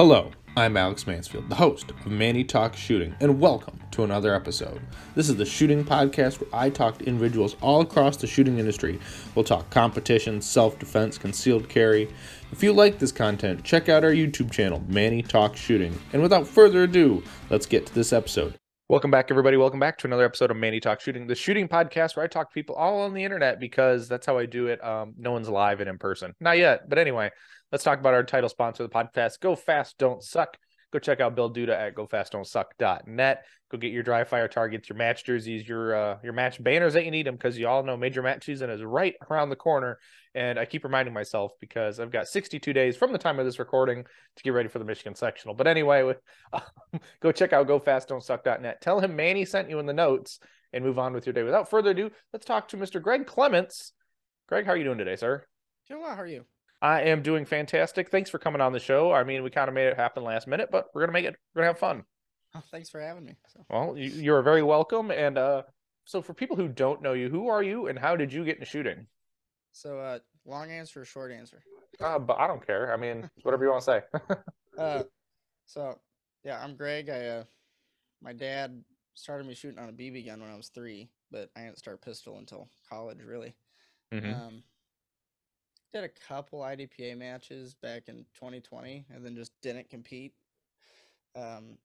Hello, I'm Alex Mansfield, the host of Manny Talk Shooting, and welcome to another episode. This is the shooting podcast where I talk to individuals all across the shooting industry. We'll talk competition, self defense, concealed carry. If you like this content, check out our YouTube channel, Manny Talk Shooting. And without further ado, let's get to this episode. Welcome back, everybody. Welcome back to another episode of Manny Talk Shooting, the shooting podcast where I talk to people all on the internet because that's how I do it. Um, no one's live and in person. Not yet, but anyway, let's talk about our title sponsor of the podcast, Go Fast, Don't Suck. Go check out Bill Duda at gofastdon'tsuck.net. Go get your dry fire targets, your match jerseys, your uh, your match banners that you need them because you all know major match season is right around the corner. And I keep reminding myself because I've got 62 days from the time of this recording to get ready for the Michigan sectional. But anyway, go check out gofastdon'tsuck.net. Tell him Manny sent you in the notes and move on with your day. Without further ado, let's talk to Mr. Greg Clements. Greg, how are you doing today, sir? Doing well. How are you? I am doing fantastic. Thanks for coming on the show. I mean, we kind of made it happen last minute, but we're gonna make it. We're gonna have fun. Oh, thanks for having me. So. Well, you, you're very welcome. And uh, so, for people who don't know you, who are you, and how did you get into shooting? So, uh, long answer, short answer. Uh, but I don't care. I mean, whatever you want to say. uh, so yeah, I'm Greg. I uh, my dad started me shooting on a BB gun when I was three, but I didn't start pistol until college, really. Mhm. Um, did a couple IDPA matches back in 2020, and then just didn't compete um,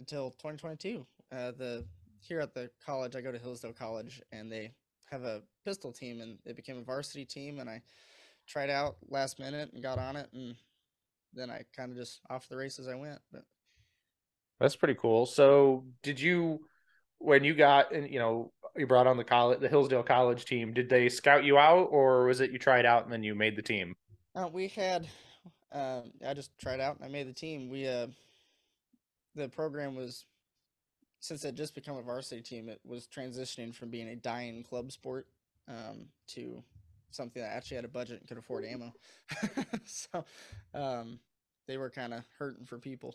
until 2022. Uh, the here at the college, I go to Hillsdale College, and they have a pistol team, and it became a varsity team, and I tried out last minute and got on it, and then I kind of just off the races I went. But That's pretty cool. So, did you, when you got, and you know, you brought on the college, the Hillsdale College team, did they scout you out, or was it you tried out and then you made the team? Uh, we had, uh, I just tried out and I made the team. We, uh, the program was, since it just become a varsity team, it was transitioning from being a dying club sport um, to something that actually had a budget and could afford ammo. so um, they were kind of hurting for people.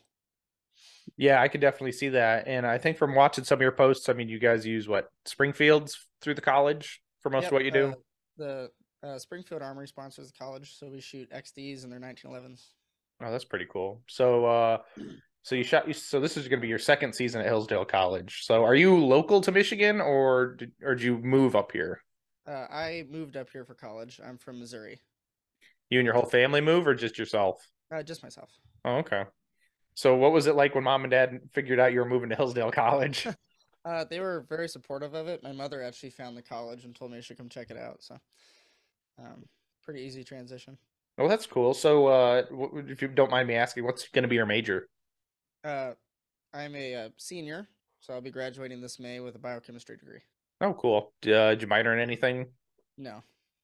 Yeah, I could definitely see that. And I think from watching some of your posts, I mean, you guys use what Springfields through the college for most Yep, of what you do. uh, the uh, Springfield Armory sponsors the college, so we shoot XDs and their 1911s. Oh, that's pretty cool. So, uh, so you shot. So this is going to be your second season at Hillsdale College. So, are you local to Michigan, or did, or did you move up here? Uh, I moved up here for college. I'm from Missouri. You and your whole family move, or just yourself? Uh, just myself. Oh, okay. So, what was it like when mom and dad figured out you were moving to Hillsdale College? Uh, they were very supportive of it. My mother actually found the college and told me I should come check it out. So, um, pretty easy transition. well, that's cool. So, uh, if you don't mind me asking, what's going to be your major? Uh, I'm a uh, senior, so I'll be graduating this May with a biochemistry degree. Oh, cool. Uh, did you minor in anything? No,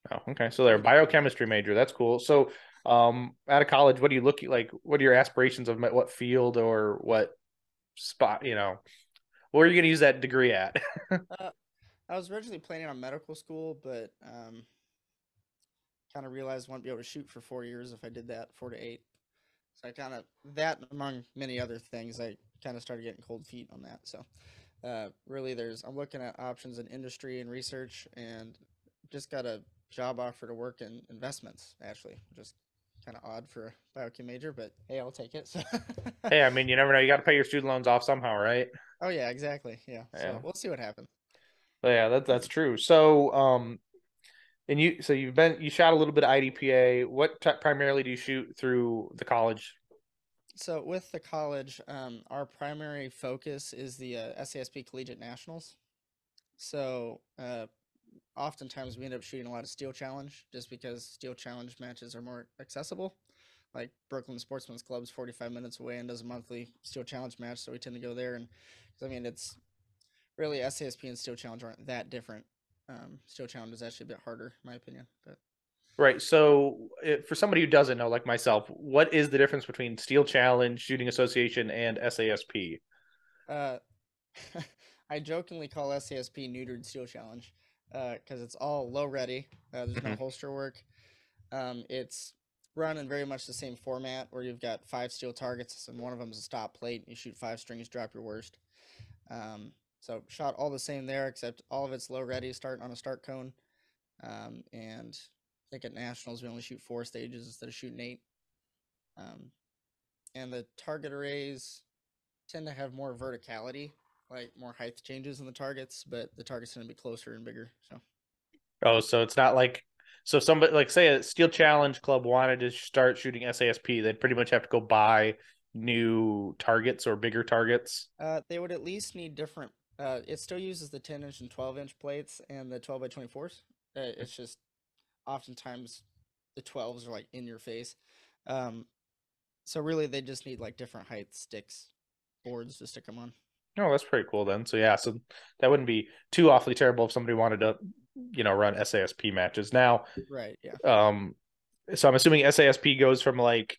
Oh, okay. So they're a biochemistry major. That's cool. So, um, out of college, what do you look like? What are your aspirations of what field or what spot? You know, where are you going to use that degree at? uh, I was originally planning on medical school, but um, kind of realized I wouldn't be able to shoot for four years if I did that, four to eight. So I kind of that among many other things, I kind of started getting cold feet on that. So uh, really, there's I'm looking at options in industry and research, and just got a job offer to work in investments. Actually, just kind of odd for a biochem major, but hey, I'll take it. So hey, I mean, you never know. You got to pay your student loans off somehow, right? oh yeah, exactly. Yeah. Yeah. So we'll see what happens. But yeah, that that's true. So, um, and you, so you've been you shot a little bit of IDPA. What t- primarily do you shoot through the college? So with the college, um, our primary focus is the uh, SASP Collegiate Nationals. So uh, oftentimes we end up shooting a lot of Steel Challenge just because Steel Challenge matches are more accessible. Like Brooklyn Sportsman's Club's 45 minutes away and does a monthly Steel Challenge match, so we tend to go there. And I mean, it's really SASP and Steel Challenge aren't that different. Um, Steel Challenge is actually a bit harder, in my opinion. But Right. So, it, for somebody who doesn't know, like myself, what is the difference between Steel Challenge, Shooting Association, and SASP? Uh, I jokingly call SASP neutered steel challenge because it's all low ready. Uh, there's no Mhm. holster work. Um, it's run in very much the same format where you've got five steel targets and one of them is a stop plate. You shoot five strings, drop your worst. Um, so shot all the same there, except all of it's low ready, starting on a start cone. Um, and I think at nationals we only shoot four stages instead of shooting eight. Um, and the target arrays tend to have more verticality, like more height changes in the targets, but the targets going to be closer and bigger. So Oh, so it's not like so somebody like say a Steel Challenge Club wanted to start shooting SASP, they'd pretty much have to go buy new targets or bigger targets. uh, they would at least need different. Uh, it still uses the 10 inch and 12 inch plates and the 12 by 24s. Uh, it's just oftentimes the 12s are like in your face. Um, so really, they just need like different height sticks, boards to stick them on. Oh, that's pretty cool then. So yeah, so that wouldn't be too awfully terrible if somebody wanted to, you know, run SASP matches. Now, Right. Yeah. um, so I'm assuming SASP goes from like,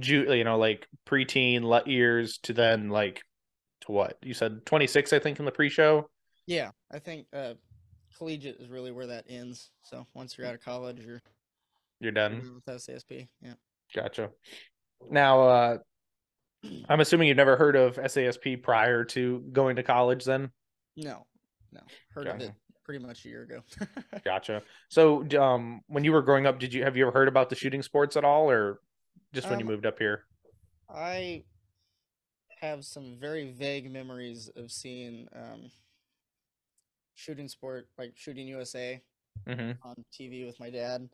ju- you know, like preteen years to then like to what you said 26, I think, in the pre-show. Yeah. I think uh, collegiate is really where that ends. So once you're out of college, you're, You're done with SASP. Yeah. Gotcha. Now, uh, I'm assuming you've never heard of SASP prior to going to college. Then, No. No. Heard of it pretty much a year ago. gotcha. So, um, when you were growing up, did you have you ever heard about the shooting sports at all, or just when you Um, moved up here? I have some very vague memories of seeing um, shooting sport, like shooting USA hmm on TV with my dad,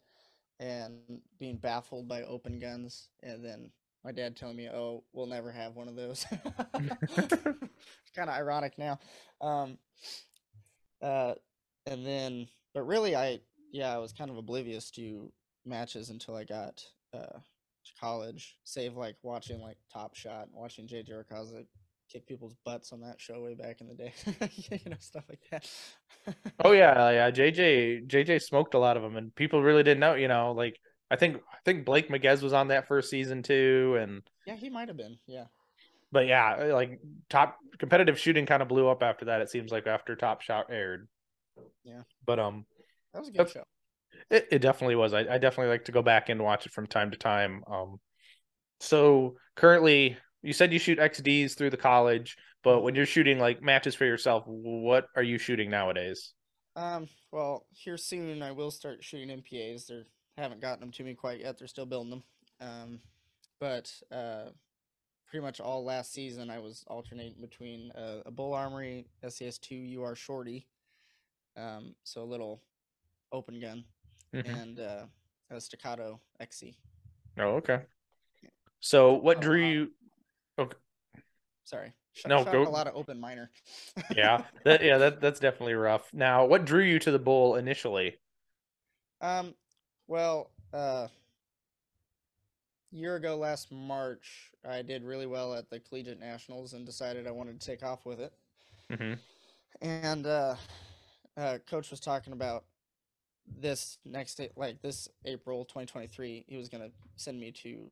and being baffled by open guns, and then my dad telling me, "Oh, we'll never have one of those." it's kind of ironic now. Um, uh, and then, but really, I yeah, I was kind of oblivious to matches until I got uh, to college. Save like watching like Top Shot, and watching JJ Racaza kick people's butts on that show way back in the day. you know, stuff like that. Oh yeah, yeah. JJ JJ smoked a lot of them, and people really didn't know. You know, like I think I think Blake Miguez was on that first season too, and yeah, he might have been. Yeah. but yeah, like top competitive shooting kind of blew up after that. It seems like after Top Shot aired. Yeah. But um, That was a good show. It, it definitely was. I, I definitely like to go back and watch it from time to time. Um, so currently, you said you shoot XDs through the college, but when you're shooting like matches for yourself, what are you shooting nowadays? Um, well, here soon I will start shooting MPAs. They haven't gotten them to me quite yet. They're still building them. Um, but uh, pretty much all last season I was alternating between uh, a Bul Armory SCS2 UR Shorty, um, so a little open gun, Mhm. and uh, a Staccato XC. Oh, okay. So what Oh, drew you? Okay. Sorry, Sh- No, shot go- a lot of open minor. Yeah, that yeah, that that's definitely rough. Now, what drew you to the bull initially? Um, well, uh, year ago last March, I did really well at the collegiate nationals and decided I wanted to take off with it. hmm And uh, uh, coach was talking about this next day, like this April 2023, he was gonna send me to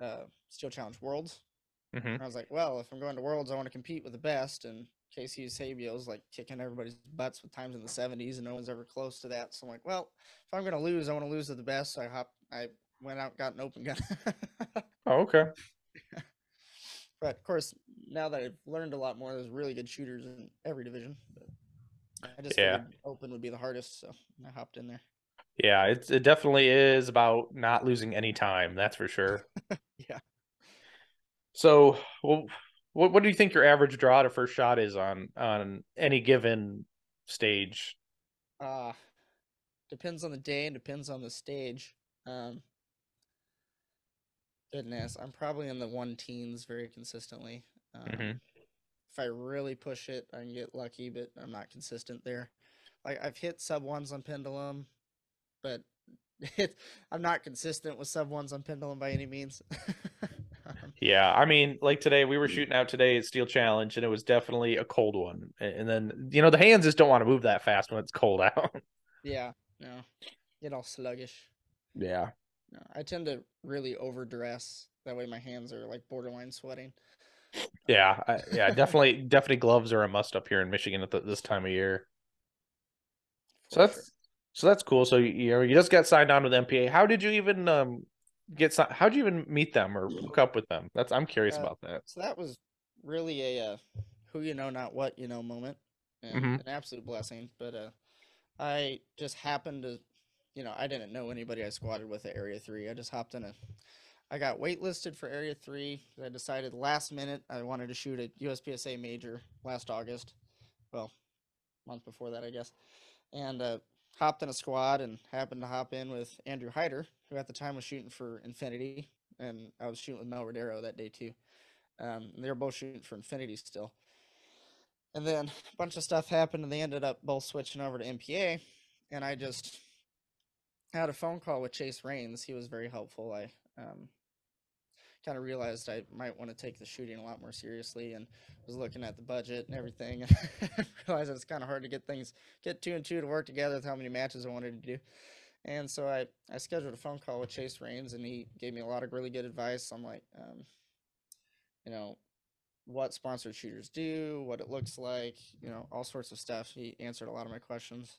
uh, Steel Challenge Worlds. hmm I was like, well, if I'm going to Worlds, I want to compete with the best. And KC Eusebio's like kicking everybody's butts with times in the 70s, and no one's ever close to that. So I'm like, well, if I'm going to lose, I want to lose to the best. So I hop, I went out, got an open gun. Oh, okay. but of course, now that I've learned a lot more, there's really good shooters in every division. But I just Yeah. open would be the hardest, so I hopped in there. Yeah, it's it definitely is about not losing any time. That's for sure. Yeah. So, well, what what do you think your average draw to first shot is on on any given stage? Uh depends on the day and depends on the stage. Um goodness, I'm probably in the one teens very consistently. Um, Mhm. If I really push it, I can get lucky, but I'm not consistent there. Like I've hit sub ones on pendulum, but it, I'm not consistent with sub ones on pendulum by any means. Um, Yeah, I mean, like today we were shooting out today at Steel Challenge, and it was definitely a cold one. And then you know the hands just don't want to move that fast when it's cold out. yeah, no, get all sluggish. yeah. No, I tend to really overdress. That way, my hands are like borderline sweating. Yeah, I, yeah, definitely, definitely gloves are a must up here in Michigan at the, this time of year. So that's sure. so that's cool. So you you know you just got signed on with MPA. How did you even um get si- how'd you even meet them or hook up with them? That's I'm curious Uh, about that. So that was really a uh, who you know, not what you know moment, and Mhm. an absolute blessing. But uh, I just happened to, you know, I didn't know anybody I squatted with at Area Three. I just hopped in a I got waitlisted for Area 3. I decided last minute I wanted to shoot a USPSA major last August. Well, month before that, I guess. And uh, hopped in a squad and happened to hop in with Andrew Hyder, who at the time was shooting for Infinity. And I was shooting with Mel Rodero that day too. Um, they were both shooting for Infinity still. And then a bunch of stuff happened, and they ended up both switching over to MPA. And I just had a phone call with Chase Rains. He was very helpful. I um, kind of realized I might want to take the shooting a lot more seriously, and was looking at the budget and everything, and realized it's kind of hard to get things, get two and two to work together with how many matches I wanted to do. And so I, I scheduled a phone call with Chase Rains, and he gave me a lot of really good advice. I'm like, um, you know, what sponsored shooters do, what it looks like, you know, all sorts of stuff. He answered a lot of my questions.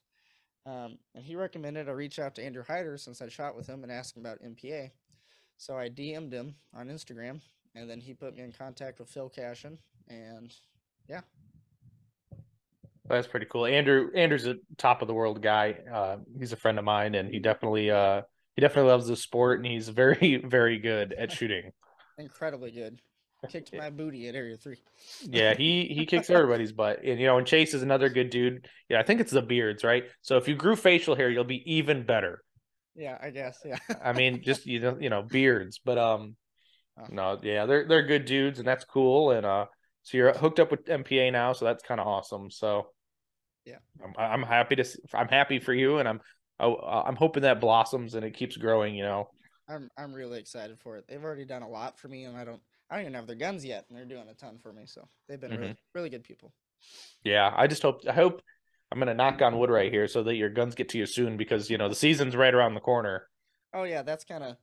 Um, and he recommended I reach out to Andrew Hyder since I shot with him and ask him about MPA. So I DM'd him on Instagram, and then he put me in contact with Phil Cashin, and yeah. That's pretty cool. Andrew Andrew's a top of the world guy. Uh, he's a friend of mine, and he definitely uh, he definitely loves the sport, and he's very very good at shooting. Incredibly good kicked my booty at area three. yeah, he he kicks everybody's butt, and you know, and Chase is another good dude. Yeah, I think it's the beards, right? So if you grew facial hair, you'll be even better. Yeah, I guess. Yeah. I mean, just you know, you know, beards, but um, oh. no, yeah, they're they're good dudes, and that's cool. And uh, so you're hooked up with MPA now, so that's kind of awesome. So yeah, I'm I'm happy to I'm happy for you, and I'm I'm hoping that blossoms and it keeps growing. You know. I'm I'm really excited for it. They've already done a lot for me, and I don't I don't even have their guns yet, and they're doing a ton for me. So they've been mm-hmm. really, really good people. Yeah, I just hope I hope I'm gonna knock on wood right here so that your guns get to you soon because you know the season's right around the corner. Oh yeah, that's kind of.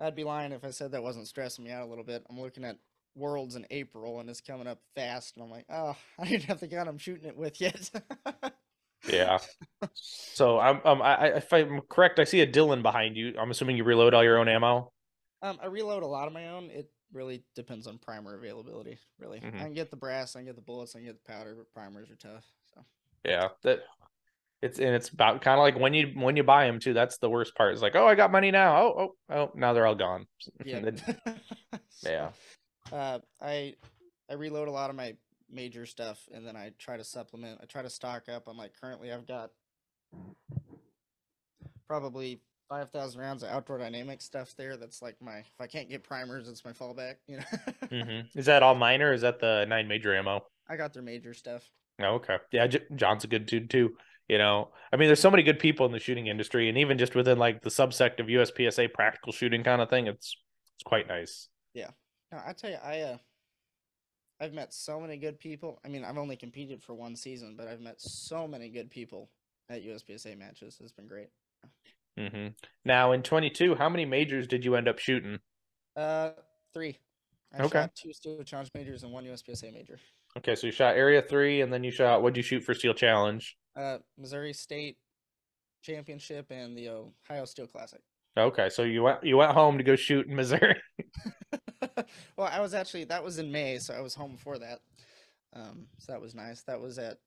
I'd be lying if I said that wasn't stressing me out a little bit. I'm looking at Worlds in April, and it's coming up fast, and I'm like, oh, I didn't have the gun I'm shooting it with yet. yeah. So I'm um I if I'm correct, I see a Dillon behind you. I'm assuming you reload all your own ammo. Um, I reload a lot of my own. It really depends on primer availability. Really, mm-hmm. I can get the brass, I can get the bullets, I can get the powder, but primers are tough. Yeah, that it's and it's about kind of like when you when you buy them too. That's the worst part. It's like, oh, I got money now. Oh, oh, oh, now they're all gone. Yeah, yeah. Uh, I I reload a lot of my major stuff, and then I try to supplement. I try to stock up. I'm like currently I've got probably five thousand rounds of outdoor dynamic stuff there. That's like my if I can't get primers, it's my fallback. You know. mm-hmm. Is that all minor? is that the nine major ammo? I got their major stuff. Oh, okay. Yeah, J- John's a good dude too. You know, I mean, there's so many good people in the shooting industry, and even just within like the subsect of USPSA practical shooting kind of thing, it's it's quite nice. Yeah. No, I tell you, I uh, I've met so many good people. I mean, I've only competed for one season, but I've met so many good people at USPSA matches. It's been great. Mm-hmm. Now in 22, how many majors did you end up shooting? Uh, three. I okay. two steel challenge majors and one USPSA major. Okay, so you shot area three, and then you shot. What'd you shoot for steel challenge? Uh, Missouri State Championship and the Ohio Steel Classic. Okay, so you went you went home to go shoot in Missouri. well, I was actually that was in May, so I was home before that. Um, so that was nice. That was at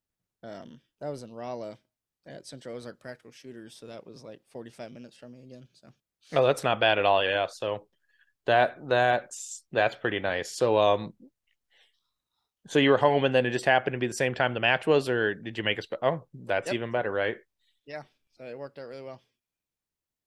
um, that was in Rolla, at Central Ozark Practical Shooters, so that was like 45 minutes from me again. So. Oh, that's not bad at all. Yeah. So that that's that's pretty nice. So um, so you were home, and then it just happened to be the same time the match was, or did you make a? Sp- oh, that's yep. even better, right? Yeah. So it worked out really well.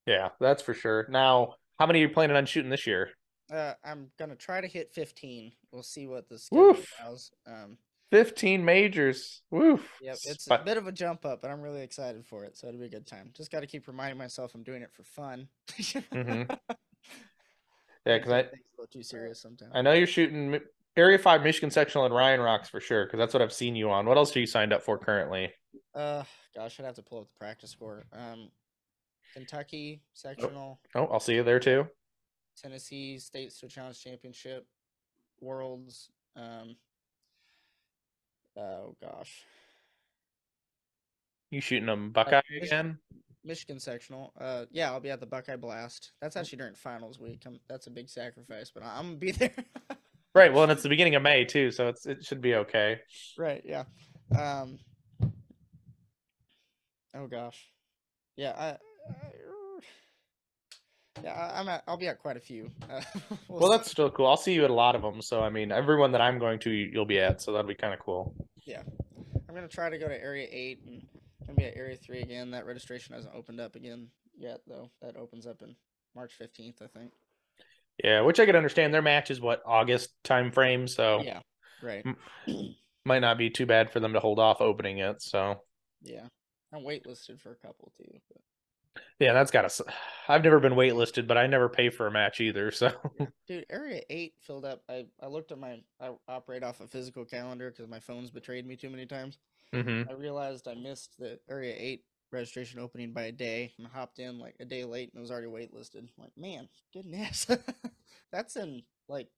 Yeah, that's for sure. Now, how many are you planning on shooting this year? Uh, I'm gonna try to hit 15. We'll see what the schedule allows. Um, 15 majors. Woof. Yep, it's a bit of a jump up, but I'm really excited for it. So it'll be a good time. Just got to keep reminding myself I'm doing it for fun. mm-hmm. Yeah, because I a little too serious sometimes. I know you're shooting Area Five Michigan Sectional and Ryan Rocks for sure, because that's what I've seen you on. What else are you signed up for currently? Uh, gosh, I'd have to pull up the practice score. Um, Kentucky Sectional. Oh, oh I'll see you there too. Tennessee State Steel Challenge Championship, Worlds. Um, Oh gosh. You shooting them Buckeye uh, again? Michigan sectional. Uh, yeah, I'll be at the Buckeye Blast. That's actually during finals week. I'm, that's a big sacrifice, but I'm gonna be there. Right. Well, and it's the beginning of May too, so it's it should be okay. Right. Yeah. Um. Oh gosh. Yeah. I. I Yeah, I'm at. I'll be at quite a few. Uh, we'll Well, that's still cool. I'll see you at a lot of them. So I mean, everyone that I'm going to, you- you'll be at. So that'll be kind of cool. Yeah, I'm gonna try to go to Area Eight and gonna be at Area Three again. That registration hasn't opened up again yet, though. That opens up in March 15th, I think. Yeah, which I could understand. Their match is what August time frame, so Yeah, right. Mm. might not be too bad for them to hold off opening it. So Yeah, I'm waitlisted for a couple too. But yeah, that's got to. I've never been waitlisted, but I never pay for a match either. So Dude, Area 8 filled up. I, I looked at my. I operate off a physical calendar because my phone's betrayed me too many times. hmm I realized I missed the Area 8 registration opening by a day and I hopped in like a day late and it was already waitlisted. I'm like, man, goodness. that's in like,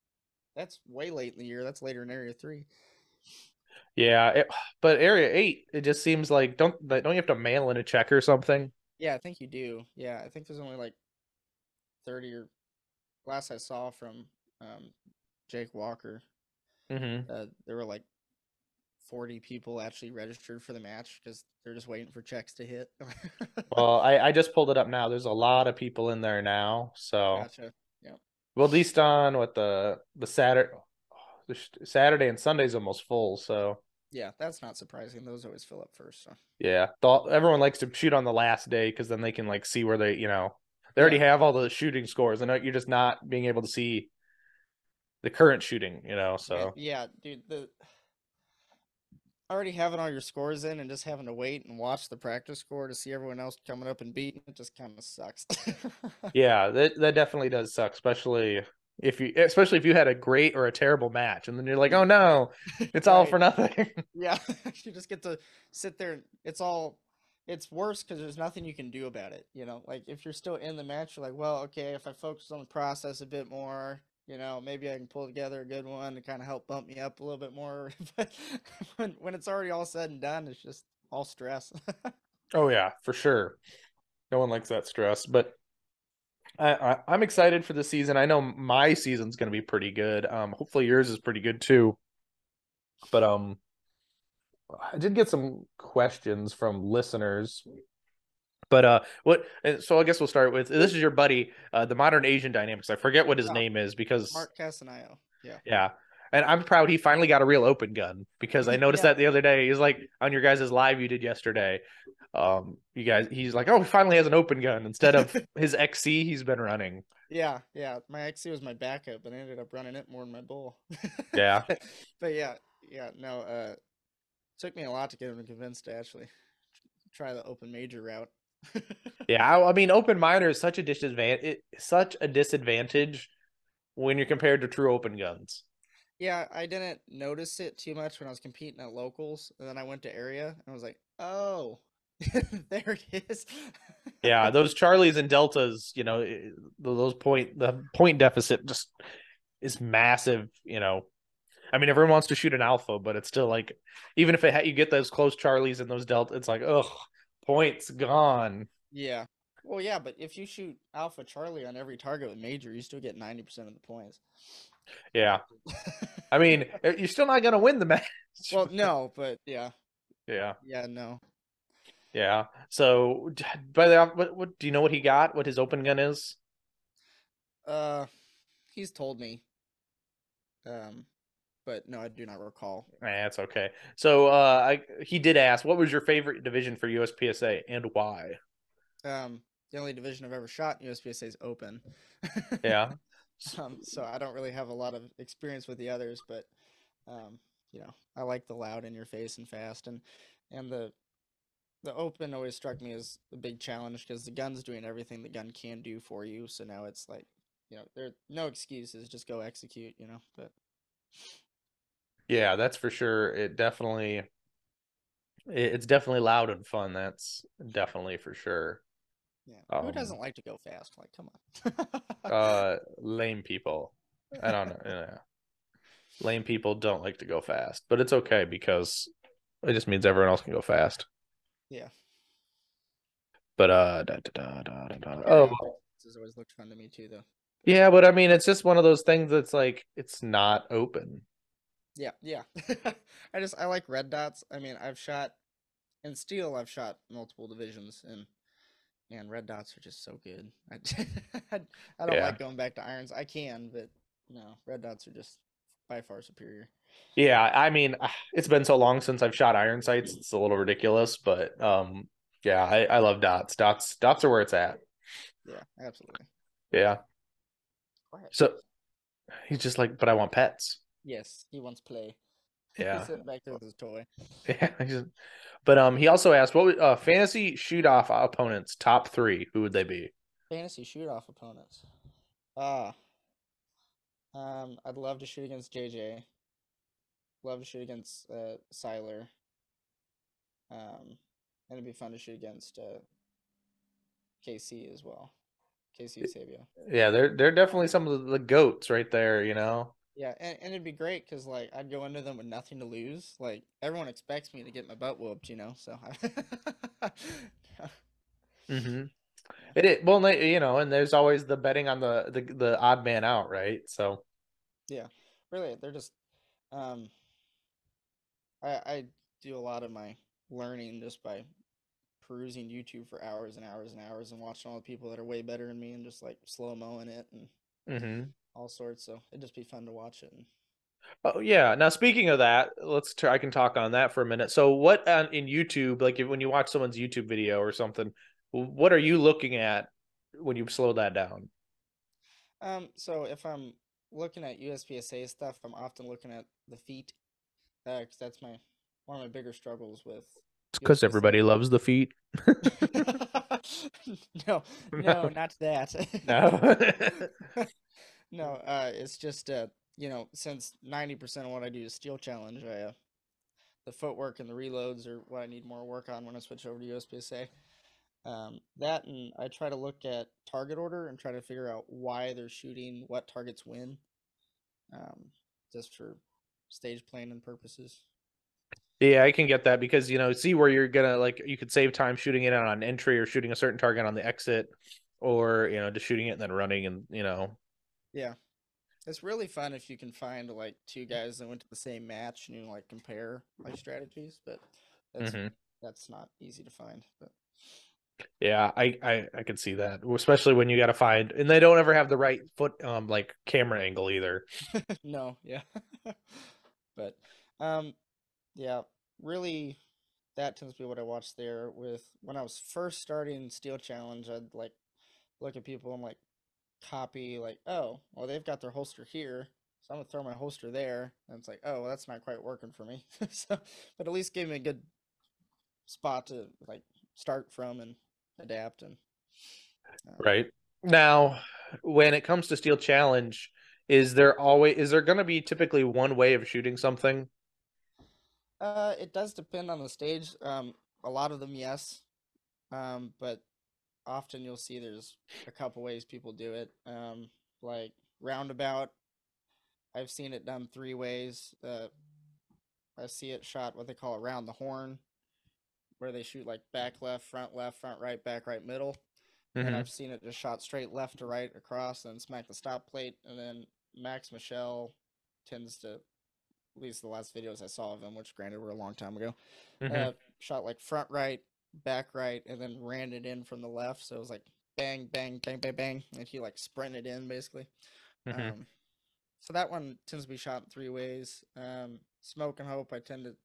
that's way late in the year. That's later in Area 3. yeah, it, but Area Eight, it just seems like don't don't you have to mail in a check or something? Yeah, I think you do. Yeah, I think there's only like 30 or last I saw from um, Jake Walker, hmm uh, there were like 40 people actually registered for the match because they're just waiting for checks to hit. Well, I I just pulled it up now. There's a lot of people in there now. So gotcha. well, at least on what the the Saturday, oh, the sh- Saturday and Sunday's almost full. So Yeah, that's not surprising. Those always fill up first. So. yeah, thought everyone likes to shoot on the last day because then they can like see where they you know they already have all the shooting scores and uh, you're just not being able to see the current shooting. You know, so yeah, dude, the already having all your scores in and just having to wait and watch the practice score to see everyone else coming up and beating it just kind of sucks. yeah, that that definitely does suck, especially. If you, especially if you had a great or a terrible match, and then you're like, "Oh no, it's all for nothing." yeah, you just get to sit there. and It's all. It's worse because there's nothing you can do about it. You know, like if you're still in the match, you're like, well, okay, if I focus on the process a bit more, you know, maybe I can pull together a good one to kind of help bump me up a little bit more. but when when it's already all said and done, it's just all stress. Oh yeah, for sure. No one likes that stress, but I, I I'm excited for the season. I know my season's going to be pretty good. Um, hopefully yours is pretty good too. But um, I did get some questions from listeners. But uh, what? and So I guess we'll start with this is your buddy, uh, the Modern Asian Dynamics. I forget what his Oh, name is because Mark Casanayo. Yeah. yeah. And I'm proud he finally got a real open gun because I noticed Yeah. that the other day. He's like on your guys' live you did yesterday. Um, you guys, he's like, oh, he finally has an open gun instead of his XC he's been running. Yeah, yeah. My XC was my backup, but I ended up running it more than my bull. Yeah. but yeah, yeah. No, uh, took me a lot to get him convinced to actually try the open major route. Yeah, I, I mean, open minor is such a disadvantage. Such a disadvantage when you're compared to true open guns. Yeah, I didn't notice it too much when I was competing at locals, and then I went to area and I was like, oh, there it is. Yeah, those Charlies and Deltas, you know, eh, those point the point deficit just is massive. You know, I mean, everyone wants to shoot an alpha, but it's still like, even if it ha- you get those close Charlies and those Delta, it's like, ugh, points gone. yeah. Well, yeah, but if you shoot Alpha Charlie on every target with major, you still get ninety percent of the points. Yeah, I mean, eh, you're still not gonna win the match. well, no, but yeah, yeah, yeah, no. yeah. So, by the what, what do you know what he got? What his open gun is? Uh, he's told me. Um, but no, I do not recall. Eh, it's okay. So, uh, I he did ask, what was your favorite division for USPSA and why? Um, the only division I've ever shot in USPSA is open. Yeah. um, so I don't really have a lot of experience with the others, but um, you know, I like the loud in your face and fast, and and the the open always struck me as a big challenge because the gun's doing everything the gun can do for you. So now it's like, you know, there are no excuses, just go execute. You know, but Yeah, that's for sure. It definitely it's definitely loud and fun. That's definitely for sure. yeah, who Um, doesn't like to go fast? Like, come on. Uh lame people. I don't know. Yeah. Lame people don't like to go fast, but it's okay because it just means everyone else can go fast. Yeah. But uh da, da, da, da, da, da. Oh This has always looked fun to me too, though. yeah, but I mean it's just one of those things that's like it's not open. Yeah, yeah. I just I like red dots. I mean, I've shot in steel. I've shot multiple divisions, and man, red dots are just so good. I, I don't Yeah. like going back to irons. I can, but no, red dots are just by far superior. Yeah, I mean, ah, it's been so long since I've shot iron sights. It's a little ridiculous, but um, yeah, I, I love dots. Dots, dots are where it's at. Yeah, absolutely. Yeah. So he's just like, but I want pets. Yes, he wants play. Yeah. He's sitting back with his toy. Yeah. But um, he also asked, what would uh, fantasy shoot off opponents top three? Who would they be? Fantasy shoot off opponents. Ah. Um, I'd love to shoot against JJ. Love to shoot against uh Siler. Um, and it'd be fun to shoot against uh KC as well. KC Eusebio. Yeah, they're they're definitely some of the goats right there. You know. Yeah, and, and it'd be great because like I'd go into them with nothing to lose. Like everyone expects me to get my butt whooped, you know. So Mm-hmm. It is, well, you know, and there's always the betting on the the the odd man out, right? So Yeah, really, they're just. Um, I I do a lot of my learning just by perusing YouTube for hours and hours and hours and watching all the people that are way better than me and just like slow moing it and hmm all sorts. So it'd just be fun to watch it. And Oh yeah. Now speaking of that, let's try, I can talk on that for a minute. So what on in YouTube, like if, when you watch someone's YouTube video or something, what are you looking at when you slow that down? Um, so if I'm looking at USPSA stuff, I'm often looking at the feet, uh, 'cause that's my one of my bigger struggles with. Because USPSA. everybody loves the feet. no, no, not that. No. no, uh, it's just uh, you know, since ninety percent of what I do is steel challenge, I uh, the footwork and the reloads are what I need more work on when I switch over to USPSA. Um, that and I try to look at target order and try to figure out why they're shooting what targets win. Um, just for stage planning purposes. Yeah, I can get that because you know, see where you're gonna like you could save time shooting it on an entry or shooting a certain target on the exit, or you know, just shooting it and then running and you know. Yeah. It's really fun if you can find like two guys that went to the same match and you like compare like strategies, but that's Mhm. that's not easy to find. But Yeah, I, I I can see that, especially when you got to find, and they don't ever have the right foot um like camera angle either. no, yeah. but um yeah, really that tends to be what I watch there with when I was first starting Steel Challenge, I'd like look at people and like copy like, oh, well they've got their holster here, so I'm gonna throw my holster there. And it's like, oh, well, that's not quite working for me. so but at least gave me a good spot to like start from and adapt and uh, Right now, when it comes to Steel Challenge, is there always is there going to be typically one way of shooting something? Uh, it does depend on the stage. Um, a lot of them, yes. Um, but often you'll see there's a couple ways people do it. Um, like roundabout, I've seen it done three ways. Uh, I see it shot what they call around the horn, where they shoot like back left, front left, front right, back right, middle. And Mhm. I've seen it just shot straight left to right across and smack the stop plate. And then Max Michel tends to, at least the last videos I saw of him, which granted were a long time ago, Mhm. uh, shot like front right, back right, and then ran it in from the left. So it was like bang, bang, bang, bang, bang. And he like sprinted in basically. Mhm. Um, so that one tends to be shot in three ways. Um, Smoke and Hope, I tend to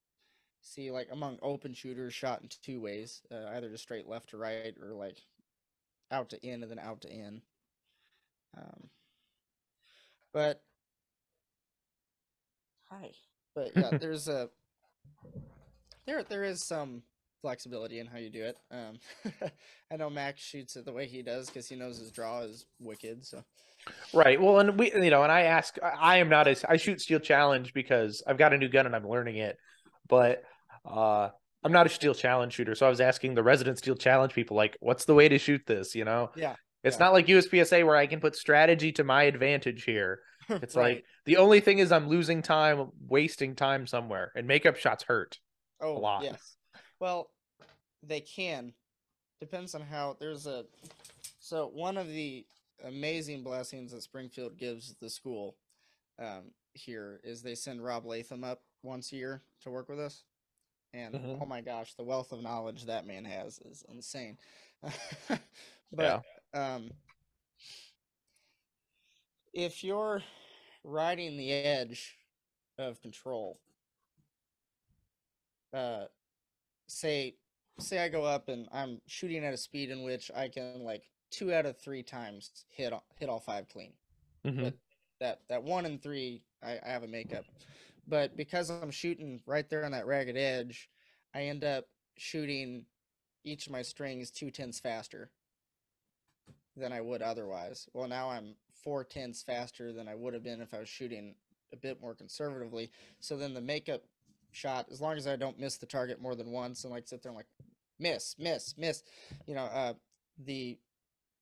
see like among open shooters shot in two ways, uh, either just straight left to right or like out to in and then out to in. Um, but hi, but yeah, there's a there there is some flexibility in how you do it. Um, I know Max shoots it the way he does because he knows his draw is wicked. So Right. Well, and we, you know, and I ask, I I am not as I shoot Steel Challenge because I've got a new gun and I'm learning it, but uh, I'm not a Steel Challenge shooter. So I was asking the resident Steel Challenge people, like, what's the way to shoot this? You know, yeah, it's yeah. not like USPSA where I can put strategy to my advantage here. It's Right. like the only thing is I'm losing time, wasting time somewhere, and makeup shots hurt. Oh, lot. yes. Well, they can. Depends on how. There's a. So one of the amazing blessings that Springfield gives the school um, here is they send Rob Leatham up once a year to work with us, and Mhm. oh my gosh, the wealth of knowledge that man has is insane. Yeah. but um, if you're riding the edge of control, uh, say say I go up and I'm shooting at a speed in which I can like two out of three times hit all- hit all five clean. Mhm. But that that one and three I, I have a makeup. But because I'm shooting right there on that ragged edge, I end up shooting each of my strings two tenths faster than I would otherwise. Well now I'm four tenths faster than I would have been if I was shooting a bit more conservatively. So then the makeup shot, as long as I don't miss the target more than once and like sit there and like miss, miss, miss, you know, uh the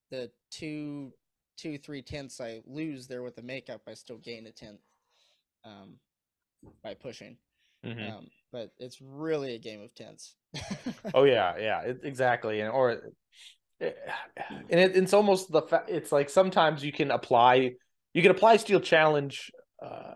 the two two three tenths I lose there with the makeup, I still gain a tenth um, by pushing. Mhm. Um, but it's really a game of tenths. Oh yeah, yeah, it, exactly, and or and it, it's almost the fa- it's like sometimes you can apply you can apply steel challenge uh,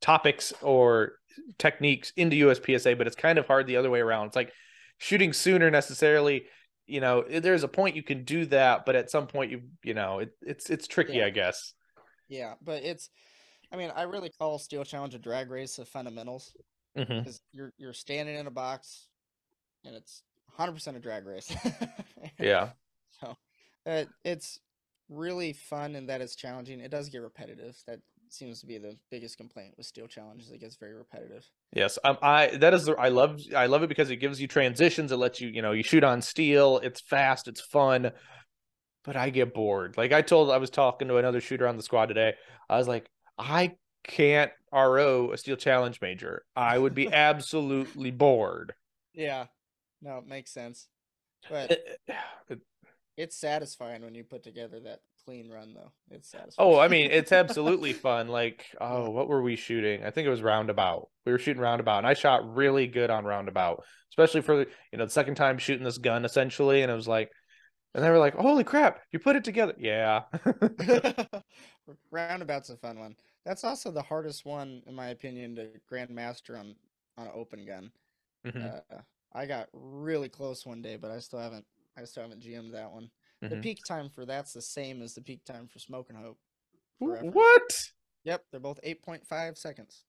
topics or techniques into USPSA, but it's kind of hard the other way around. It's like shooting sooner necessarily. You know, there's a point you can do that, but at some point you you know it, it's it's tricky, Yeah. I guess. yeah, but it's. I mean, I really call steel challenge a drag race of fundamentals because you're you're standing in a box, and it's 100% a drag race. Yeah, uh, it's really fun and that it's challenging. It does get repetitive. That seems to be the biggest complaint with steel challenge is it gets very repetitive. Yes, um, I that is the I love I love it because it gives you transitions. It lets you you know you shoot on steel. It's fast. It's fun, but I get bored. Like I told, I was talking to another shooter on the squad today. I was like, I can't RO a steel challenge major. I would be absolutely bored. Yeah, no, it makes sense. But It- it- it's satisfying when you put together that clean run, though. It's satisfying. oh, I mean, it's absolutely fun. Like, oh, what were we shooting? I think it was roundabout. We were shooting roundabout, and I shot really good on roundabout, especially for the you know the second time shooting this gun essentially, and it was like. And they were like, "Holy crap, you put it together!" Yeah, Roundabout's a fun one. That's also the hardest one, in my opinion, to grandmaster on on an open gun. Mhm, Uh, I got really close one day, but I still haven't. I still haven't GM'd that one. The mhm. peak time for that's the same as the peak time for Smoke and Hope. Wh- for reference. What? Yep, they're both 8.5 seconds.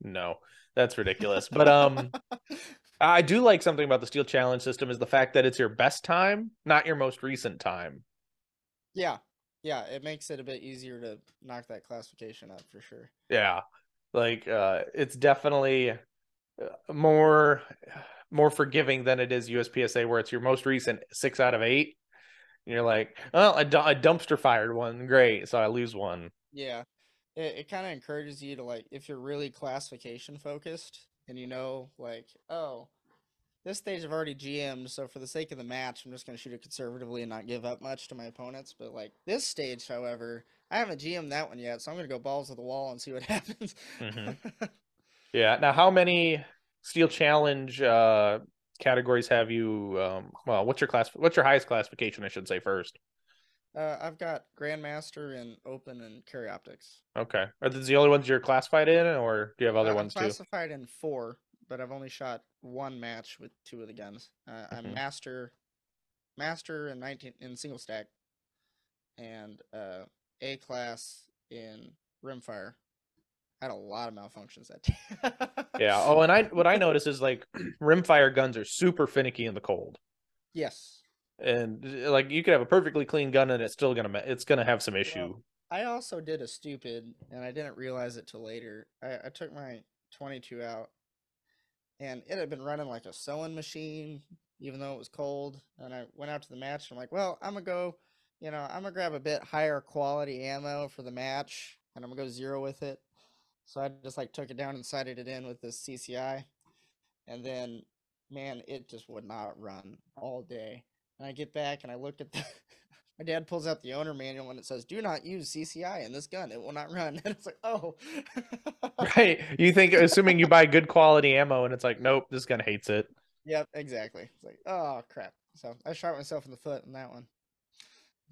No, that's ridiculous. But um, I do like something about the Steel Challenge system is the fact that it's your best time, not your most recent time. yeah, yeah, it makes it a bit easier to knock that classification up for sure. Yeah, like uh, it's definitely more more forgiving than it is USPSA, where it's your most recent six out of eight. And you're like, oh, I, du- I dumpster fired one, great, so I lose one. Yeah, it, it kind of encourages you to like if you're really classification focused and you know like oh this stage I've already GM'd so for the sake of the match I'm just gonna shoot it conservatively and not give up much to my opponents but like this stage however I haven't GM'd that one yet so I'm gonna go balls to the wall and see what happens. Mhm. Yeah. Now, how many Steel Challenge uh, categories have you? Um, well, what's your class? What's your highest classification? I should say first. uh, I've got Grandmaster and Open and Carry Optics. Okay. Are these the only ones you're classified in, or do you have other Uh, ones I'm too? classified in four, but I've only shot one match with two of the guns. Uh, I'm Mhm. master, master in nineteen in single stack, and uh, A class in rimfire. Had a lot of malfunctions that day. Yeah. Oh, and I what I notice is like rimfire guns are super finicky in the cold, yes. and like you could have a perfectly clean gun and it's still gonna it's gonna have some issue. I also did a stupid, and I didn't realize it till later. I, I took my 22 out, and it had been running like a sewing machine, even though it was cold. And I went out to the match. And I'm like, well, I'm gonna go, you know, I'm gonna grab a bit higher quality ammo for the match, and I'm gonna go zero with it. So I just like took it down and sighted it in with this CCI, and then, man, it just would not run all day. And I get back and I look at the. My dad pulls out the owner manual and it says, "Do not use CCI in this gun; it will not run." And it's like, oh, Right. You think assuming you buy good quality ammo and it's like, nope, this gun hates it. yep, exactly. It's like, oh crap. So I shot myself in the foot in that one.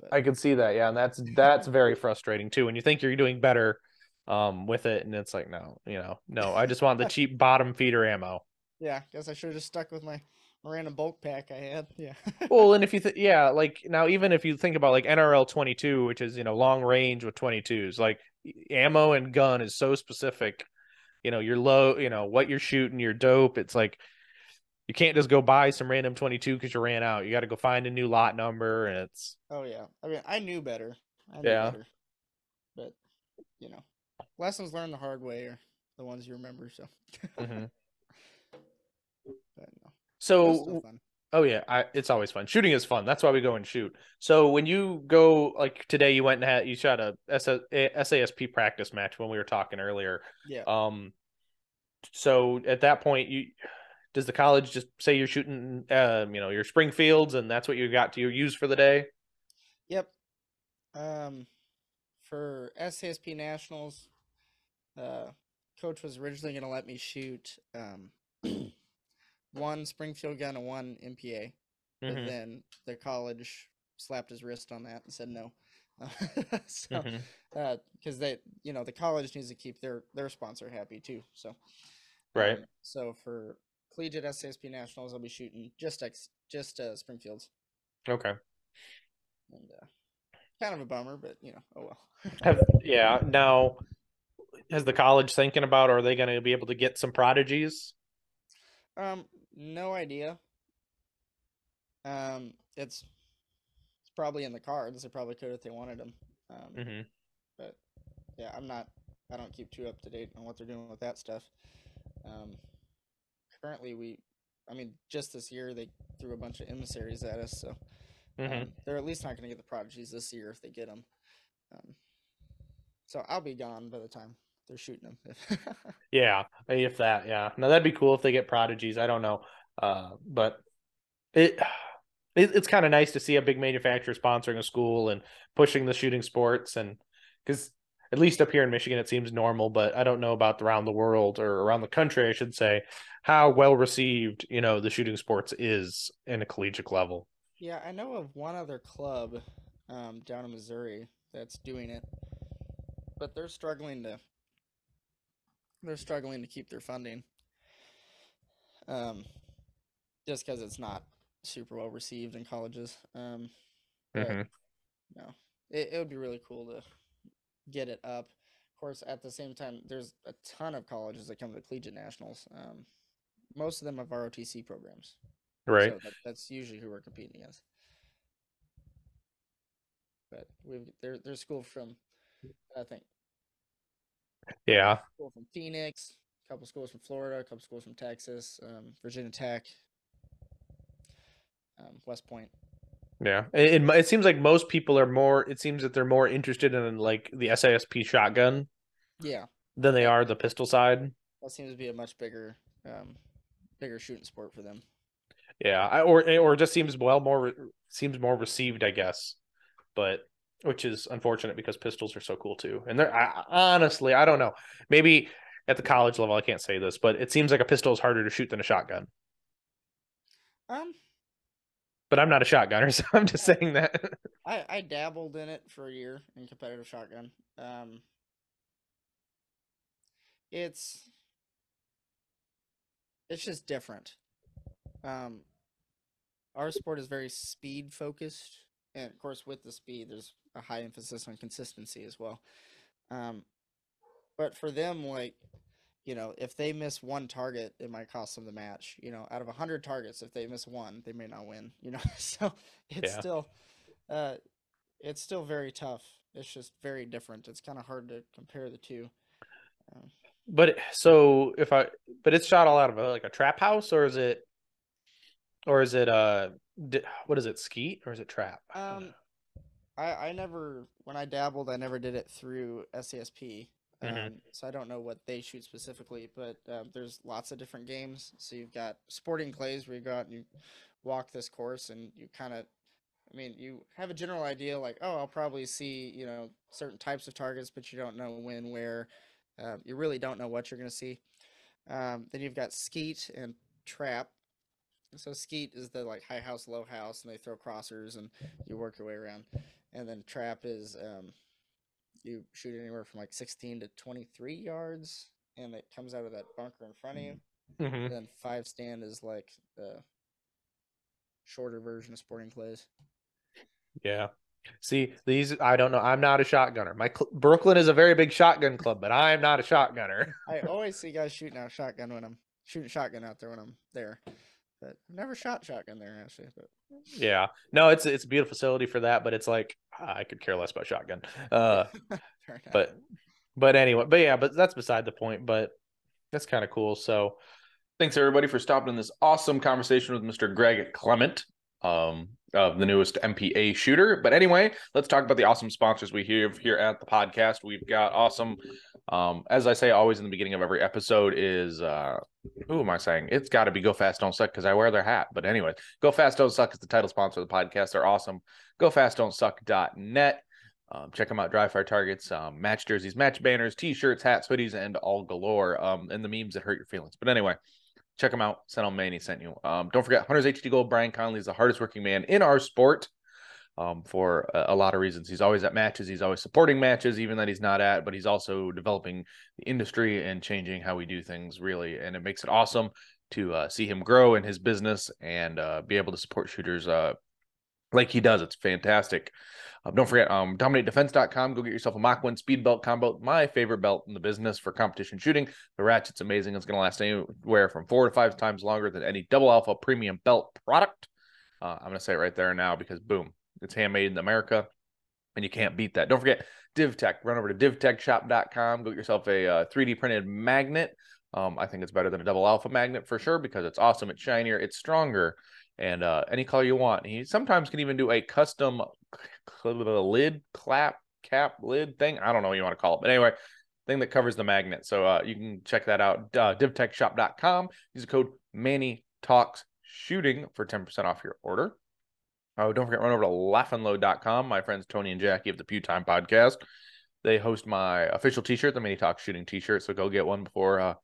But I can see that, yeah, and that's that's very frustrating too. When you think you're doing better, um with it and it's like no you know no i just want the cheap bottom feeder ammo Yeah, guess I should have just stuck with my, random bulk pack I had. Yeah. well and if you th- yeah like now even if you think about like nrl 22 which is you know long range with 22s like ammo and gun is so specific you know you're low you know what you're shooting your dope it's like you can't just go buy some random 22 because you ran out you got to go find a new lot number and it's oh yeah. I mean, I knew better. I knew Yeah. better. But you know, lessons learned the hard way are the ones you remember. So. Mhm. But no, so. Oh yeah, I, it's always fun. Shooting is fun. That's why we go and shoot. So when you go like today, you went and had you shot a- SASP practice match when we were talking earlier. Yeah. Um, so at that point, you does the college just say you're shooting, um, you know, your Springfields, and that's what you got to use for the day? Yep. Um, for SASP Nationals, uh, coach was originally going to let me shoot um, one Springfield gun and one MPA, but Mhm, then the college slapped his wrist on that and said no. so, because they, you know, the college needs to keep their their sponsor happy too. So, Right. um, so for collegiate SASP Nationals, I'll be shooting just ex, just uh, Springfields, Okay. and uh, kind of a bummer, but you know, oh well. Have yeah. Now, has the college thinking about? Are they going to be able to get some prodigies? Um, no idea. Um, it's it's probably in the cards. They probably could if they wanted them. Um, hmm but yeah, I'm not. I don't keep too up to date on what they're doing with that stuff. Um, currently, we, I mean, just this year they threw a bunch of emissaries at us, so hmm um, they're at least not going to get the prodigies this year if they get them. Um, so I'll be gone by the time they're shooting them. Yeah, if that, yeah. Now that'd be cool if they get prodigies. I don't know, uh, but it, it it's kind of nice to see a big manufacturer sponsoring a school and pushing the shooting sports, and because at least up here in Michigan it seems normal, but I don't know about around the world or around the country, I should say, how well received you know the shooting sports is in a collegiate level. Yeah, I know of one other club um, down in Missouri that's doing it, but they're struggling to they're struggling to keep their funding. Um, just because it's not super well received in colleges. Um, Mhm. no, it, it would be really cool to get it up. Of course, at the same time, there's a ton of colleges that come to collegiate nationals. Um, most of them have ROTC programs. Right. So that, that's usually who we're competing against. But we've there there's school from I think Yeah. school from Phoenix, a couple schools from Florida, a couple schools from Texas, um, Virginia Tech, um, West Point. Yeah. It, it it seems like most people are more. It seems that they're more interested in like the SASP shotgun Yeah, than they are the pistol side. that seems to be a much bigger um, bigger shooting sport for them. Yeah, I, or or just seems well more seems more received, I guess. But which is unfortunate because pistols are so cool too. And they're I, honestly, I don't know. Maybe at the college level, I can't say this, but it seems like a pistol is harder to shoot than a shotgun. Um, But I'm not a shotgunner, so I'm just saying that. I I dabbled in it for a year in competitive shotgun. Um, it's it's just different. Um, our sport is very speed focused, and of course, with the speed, there's a high emphasis on consistency as well. Um, but for them, like you know, if they miss one target, it might cost them the match. You know, out of a hundred targets, if they miss one, they may not win. You know, so it's Yeah. still, uh, it's still very tough. It's just very different. It's kind of hard to compare the two. Um, but so if I, but it's shot all out of a, like a trap house, or is it, or is it uh, what is it, skeet or is it trap? Um, I I never when I dabbled, I never did it through SASP. Um, Mhm. so I don't know what they shoot specifically, but um, there's lots of different games. So you've got sporting clays where you go out and you walk this course, and you kind of, I mean, you have a general idea like, oh, I'll probably see you know certain types of targets, but you don't know when, where. Um, you really don't know what you're going to see. Um, then you've got skeet and trap. So skeet is the like high house, low house, and they throw crossers, and you work your way around. And then trap is um, you shoot anywhere from like 16 to 23 yards, and it comes out of that bunker in front of you. Mm-hmm. And then five stand is like the shorter version of sporting clays. Yeah. See, these I don't know. I'm not a shotgunner. My cl- Brooklyn is a very big shotgun club, but I'm not a shotgunner. I always see guys shooting out shotgun when I'm shooting shotgun out there when I'm there. But I've never shot shotgun there actually. But yeah. No, it's it's a beautiful facility for that, but it's like I could care less about shotgun. Uh but but anyway, but yeah, but that's beside the point, but that's kind of cool. So thanks everybody for stopping in this awesome conversation with Mr. Greg Clement. Um, of the newest MPA shooter. But anyway, let's talk about the awesome sponsors we have here at the podcast. We've got awesome, um, as I say always in the beginning of every episode, is uh who am I saying? It's got to be Go Fast Don't Suck because I wear their hat. But anyway, Go Fast Don't Suck is the title sponsor of the podcast. They're awesome. Go Fast Don't GoFastDon'tSuck.net. Um, check them out. Dry fire targets, um, match jerseys, match banners, t-shirts, hats, hoodies, and all galore. Um, and the memes that hurt your feelings. But anyway, check them out. Send them Manny sent you. Um, don't forget Hunters HD Gold. Brian Conley is the hardest working man in our sport. Um, for a, a, lot of reasons. He's always at matches. He's always supporting matches, even that he's not at, but he's also developing the industry and changing how we do things, really. And it makes it awesome to uh, see him grow in his business and uh, be able to support shooters uh, like he does. It's fantastic. Um, don't forget, um, dominatedefense.com. Go get yourself a Mach 1 speed belt combo, my favorite belt in the business for competition shooting. The ratchet's amazing. It's going to last anywhere from four to five times longer than any double alpha premium belt product. Uh, I'm going to say it right there now because boom, it's handmade in America and you can't beat that. Don't forget DivTech. Run over to divtechshop.com. Go get yourself a uh, 3D printed magnet. Um, I think it's better than a double alpha magnet for sure because it's awesome. It's shinier. It's stronger and uh, any color you want. He sometimes can even do a custom lid clap cap lid thing. I don't know what you want to call it, but anyway, thing that covers the magnet. So uh, you can check that out. Uh, divtechshop.com. Use the code Manny Talks Shooting for 10% off your order. Oh, don't forget, run over to laughinglow.com. My friends Tony and Jackie of the Pew Time podcast. They host my official t-shirt, the Manny Talk Shooting t-shirt. So go get one before uh,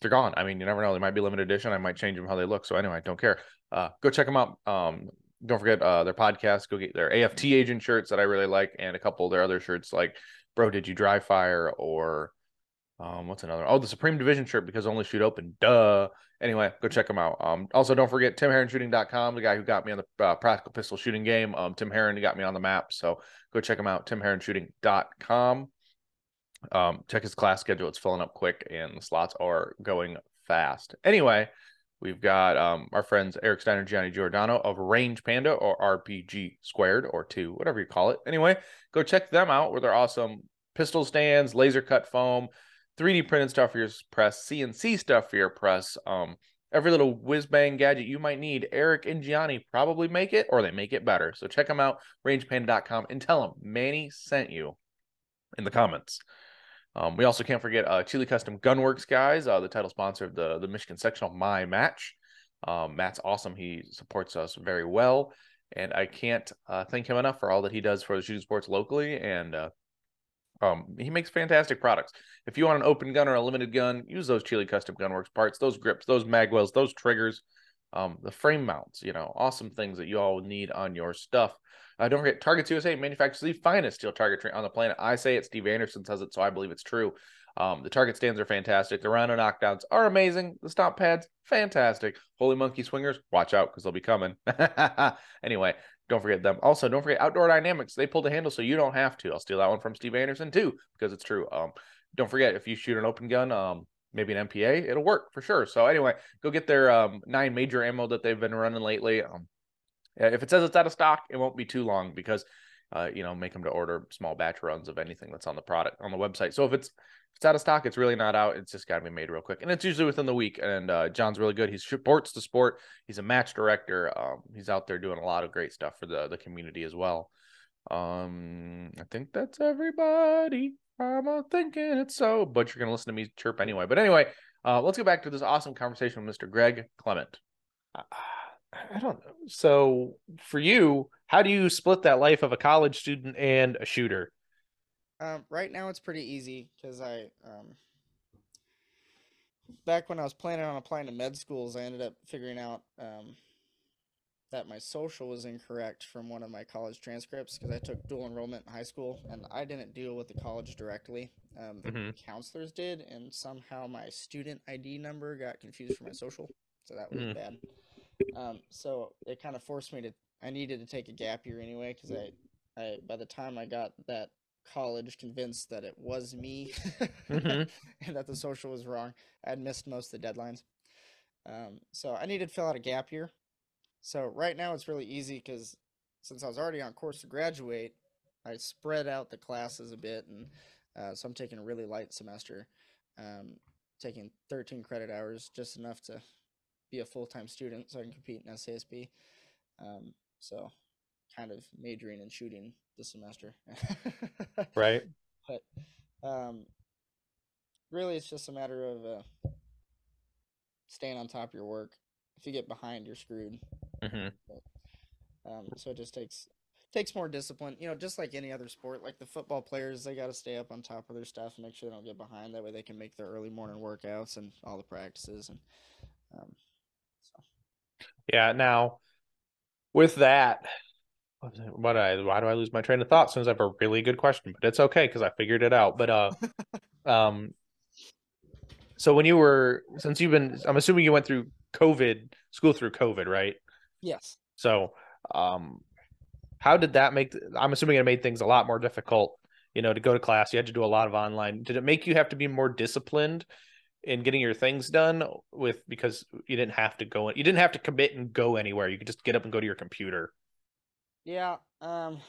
they're gone. I mean, you never know. They might be limited edition. I might change them how they look. So anyway, don't care. Uh, go check them out. Um, don't forget uh, their podcast. Go get their AFT agent shirts that I really like, and a couple of their other shirts like "Bro, did you dry fire?" or um, what's another? Oh, the Supreme Division shirt because only shoot open. Duh. Anyway, go check them out. Um, also, don't forget TimHeronShooting.com, the guy who got me on the uh, practical pistol shooting game. Um, Tim Herron got me on the map, so go check him out. TimHeronShooting.com. Um, check his class schedule; it's filling up quick, and the slots are going fast. Anyway, we've got um, our friends Eric Steiner, Gianni Giordano of Range Panda or RPG Squared or two, whatever you call it. Anyway, go check them out where they're awesome pistol stands, laser cut foam, 3D printed stuff for your press, CNC stuff for your press. Um, every little whiz bang gadget you might need, Eric and Gianni probably make it or they make it better. So check them out, rangepanda.com, and tell them Manny sent you in the comments. Um, we also can't forget uh, Chili Custom Gunworks guys, uh, the title sponsor of the the Michigan sectional My Match. Um, Matt's awesome. He supports us very well, and I can't uh, thank him enough for all that he does for the shooting sports locally. And uh, um, he makes fantastic products. If you want an open gun or a limited gun, use those Chili Custom Gunworks parts, those grips, those magwells, those triggers, um, the frame mounts. You know, awesome things that you all need on your stuff. Uh, don't forget, Targets USA manufactures the finest steel target tree on the planet. I say it, Steve Anderson says it, so I believe it's true. Um, the target stands are fantastic. The rhino knockdowns are amazing. The stomp pads, fantastic. Holy Monkey Swingers, watch out because they'll be coming. anyway, don't forget them. Also, don't forget Outdoor Dynamics. They pull the handle so you don't have to. I'll steal that one from Steve Anderson too because it's true. Um, don't forget if you shoot an open gun, um, maybe an MPA, it'll work for sure. So anyway, go get their um, nine major ammo that they've been running lately. Um, if it says it's out of stock, it won't be too long because, uh, you know, make them to order small batch runs of anything that's on the product on the website. So if it's if it's out of stock, it's really not out. It's just got to be made real quick, and it's usually within the week. And uh, John's really good. He supports the sport. He's a match director. Um, he's out there doing a lot of great stuff for the the community as well. Um, I think that's everybody. I'm thinking it's so, but you're gonna listen to me chirp anyway. But anyway, uh, let's get back to this awesome conversation with Mr. Greg Clement. I don't know. So for you, how do you split that life of a college student and a shooter? Um, right now it's pretty easy because I um, back when I was planning on applying to med schools, I ended up figuring out um, that my social was incorrect from one of my college transcripts because I took dual enrollment in high school and I didn't deal with the college directly. Um, the Mhm. counselors did, and somehow my student ID number got confused for my social, so that was Mm. bad. Um, so it kind of forced me to. I needed to take a gap year anyway because I, I by the time I got that college convinced that it was me Mhm. and that the social was wrong, I had missed most of the deadlines. Um, so I needed to fill out a gap year. So right now it's really easy because since I was already on course to graduate, I spread out the classes a bit, and uh, so I'm taking a really light semester, um, taking 13 credit hours, just enough to be a full time student, so I can compete in SASP. Um, so kind of majoring in shooting this semester. Right. but um, really it's just a matter of uh, staying on top of your work if you get behind you're screwed hmm um, so it just takes takes more discipline you know just like any other sport like the football players they got to stay up on top of their stuff and make sure they don't get behind that way they can make their early morning workouts and all the practices and um, Yeah. Now, with that, what was it- what I why do I lose my train of thought? As I have a really good question, but it's okay because I figured it out. But uh, um, so when you were since you've been, I'm assuming you went through COVID school through COVID, right? Yes So, um, how did that make? I'm assuming it made things a lot more difficult. You know, to go to class, you had to do a lot of online. Did it make you have to be more disciplined in getting your things done with because you didn't have to go? You didn't have to commit and go anywhere. You could just get up and go to your computer. Yeah, um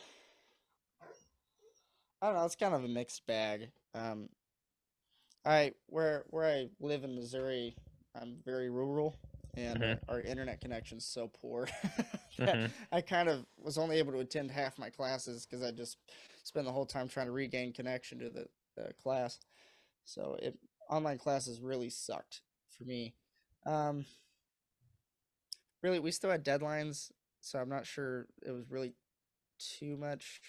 I don't know, it's kind of a mixed bag. Um I where where I live in Missouri, I'm very rural and Mhm. uh, our internet connection's so poor that Mhm. I kind of was only able to attend half my classes because I just spent the whole time trying to regain connection to the, the class. So it online classes really sucked for me. Um, really, we still had deadlines, so I'm not sure it was really too much.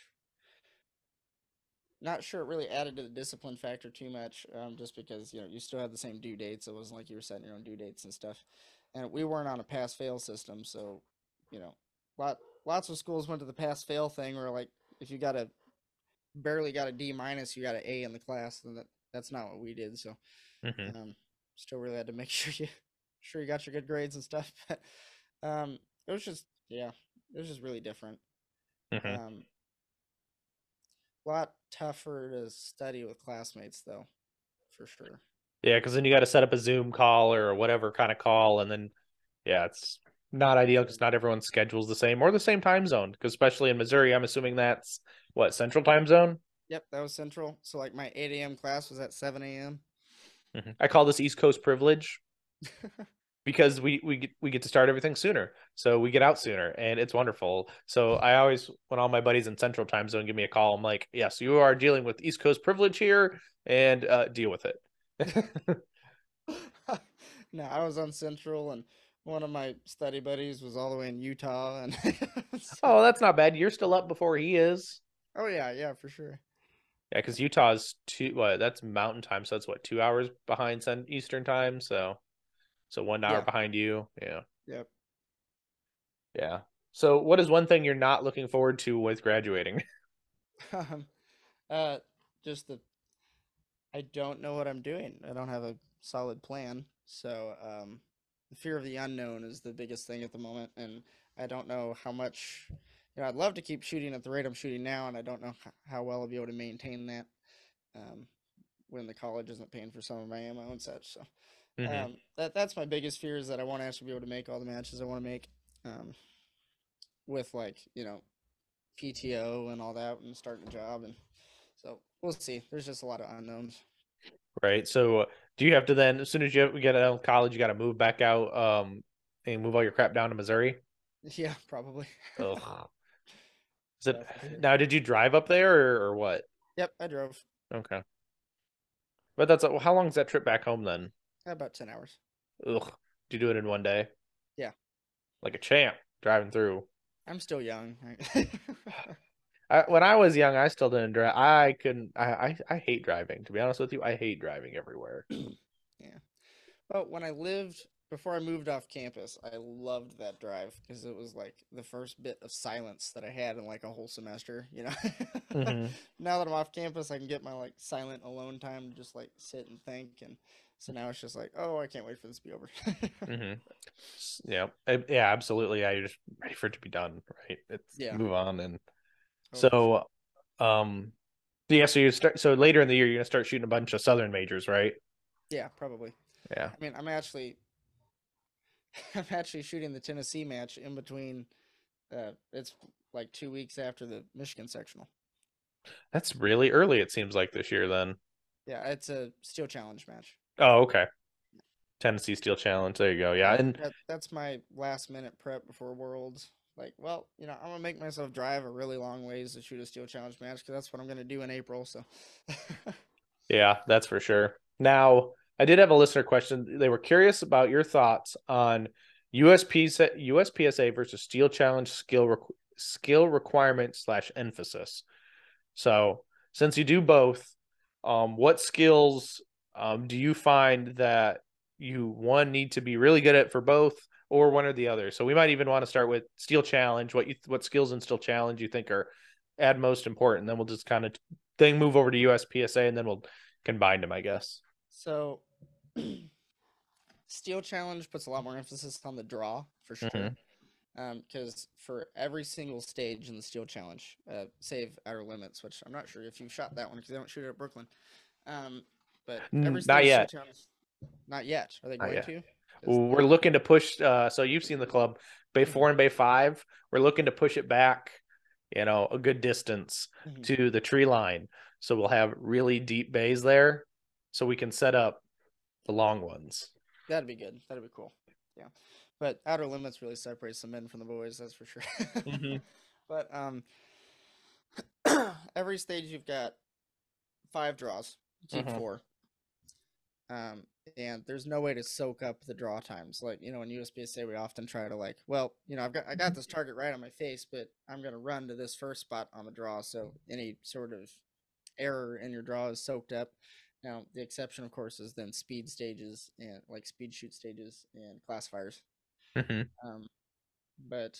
Not sure it really added to the discipline factor too much, um, just because you know you still had the same due dates. It wasn't like you were setting your own due dates and stuff, and we weren't on a pass fail system, so you know, lot lots of schools went to the pass fail thing, where like if you got a barely got a D minus, you got an A in the class, and that that's not what we did. So Mhm. um, still really had to make sure you sure you got your good grades and stuff. But um, it was just yeah, it was just really different. Mhm. Um, a lot tougher to study with classmates though, for sure. Yeah, because then you got to set up a Zoom call or whatever kind of call, and then yeah, it's not ideal because not everyone's schedule's the same or the same time zone. Because especially in Missouri, I'm assuming that's what Central Time Zone. Yep, that was central. So like my 8 a.m. class was at 7 a.m. Mhm. I call this East Coast privilege because we we get, we get to start everything sooner, so we get out sooner, and it's wonderful. So I always, when all my buddies in Central Time Zone give me a call, I'm like, "Yes, you are dealing with East Coast privilege here, and uh, deal with it." no, I was on Central, and one of my study buddies was all the way in Utah, and so- oh, that's not bad. You're still up before he is. oh yeah, yeah, for sure. Yeah, because Utah's two. What? That's Mountain Time, so that's what two hours behind Cent- Eastern Time. So, so one hour Yeah. behind you. Yeah, Yep. yeah. So, what is one thing you're not looking forward to with graduating? um, uh, just the I don't know what I'm doing. I don't have a solid plan, so um, the fear of the unknown is the biggest thing at the moment, and I don't know how much. You know, I'd love to keep shooting at the rate I'm shooting now, and I don't know how well I'll be able to maintain that um, when the college isn't paying for some of my ammo and such. So Mhm. um, that that's my biggest fear is that I won't actually be able to make all the matches I want to make, um, with like you know, PTO and all that, and starting a job, and we'll see. There's just a lot of unknowns. right. So, do you have to then, as soon as you get out of college, you got to move back out, um, and move all your crap down to Missouri? Yeah, probably. Ugh. Is it Yeah, for sure. now? Did you drive up there or, or what? Yep, I drove Okay. But that's how long is that trip back home then? about ten hours. Ugh. Did you do it in one day? Yeah. Like a champ driving through. I'm still young. I, when I was young, I still didn't drive. I couldn't. I, I I hate driving. To be honest with you, I hate driving everywhere. Yeah. Well, when I lived before I moved off campus, I loved that drive because it was like the first bit of silence that I had in like a whole semester. You know, Mhm. now that I'm off campus, I can get my like silent alone time to just like sit and think. And so now it's just like, oh, I can't wait for this to be over. hmm Yeah, yeah, absolutely. Yeah, you're just ready for it to be done, right? It's Yeah. move on and so, um, yeah. So you start. So later in the year, you're gonna start shooting a bunch of Southern majors, right? yeah, probably. Yeah. I mean, I'm actually, I'm actually shooting the Tennessee match in between. Uh, it's like two weeks after the Michigan sectional. That's really early. It seems like this year. Then. Yeah, it's a steel challenge match. Oh, okay. Tennessee Steel Challenge. There you go. Yeah, and that, that's my last minute prep before Worlds. Like, well, you know, I'm gonna make myself drive a really long ways to shoot a steel challenge match because that's what I'm gonna do in April. So, Yeah, that's for sure. Now, I did have a listener question. They were curious about your thoughts on USP USPSA versus Steel Challenge skill requ- skill requirement slash emphasis. So, since you do both, um, what skills um, do you find that you one need to be really good at for both, or one or the other? So, we might even want to start with Steel Challenge. What you what skills in Steel Challenge you think are add most important? Then we'll just kind of then move over to USPSA, and then we'll combine them, I guess. so steel challenge puts a lot more emphasis on the draw for sure. Mhm. Um, because for every single stage in the steel challenge, uh, save outer limits, which I'm not sure if you've shot that one because they don't shoot it at Brooklyn. Um, but every not yet. Challenge, not yet. Are they Not going yet. to? We're looking to push. Uh, so you've seen the club Bay Four and Bay Five. We're looking to push it back, you know, a good distance Mhm. to the tree line. So we'll have really deep bays there, so we can set up the long ones. That'd be good. That'd be cool. Yeah. But outer limits really separates the men from the boys, that's for sure. Mhm. but um every stage you've got five draws. You keep Mhm. four. Um and there's no way to soak up the draw times. Like, you know, in USPSA we often try to like, well, you know, I've got I got this target right on my face, but I'm gonna run to this first spot on the draw, so any sort of error in your draw is soaked up. Now, the exception, of course, is then speed stages and like speed shoot stages and classifiers. Mhm. Um, but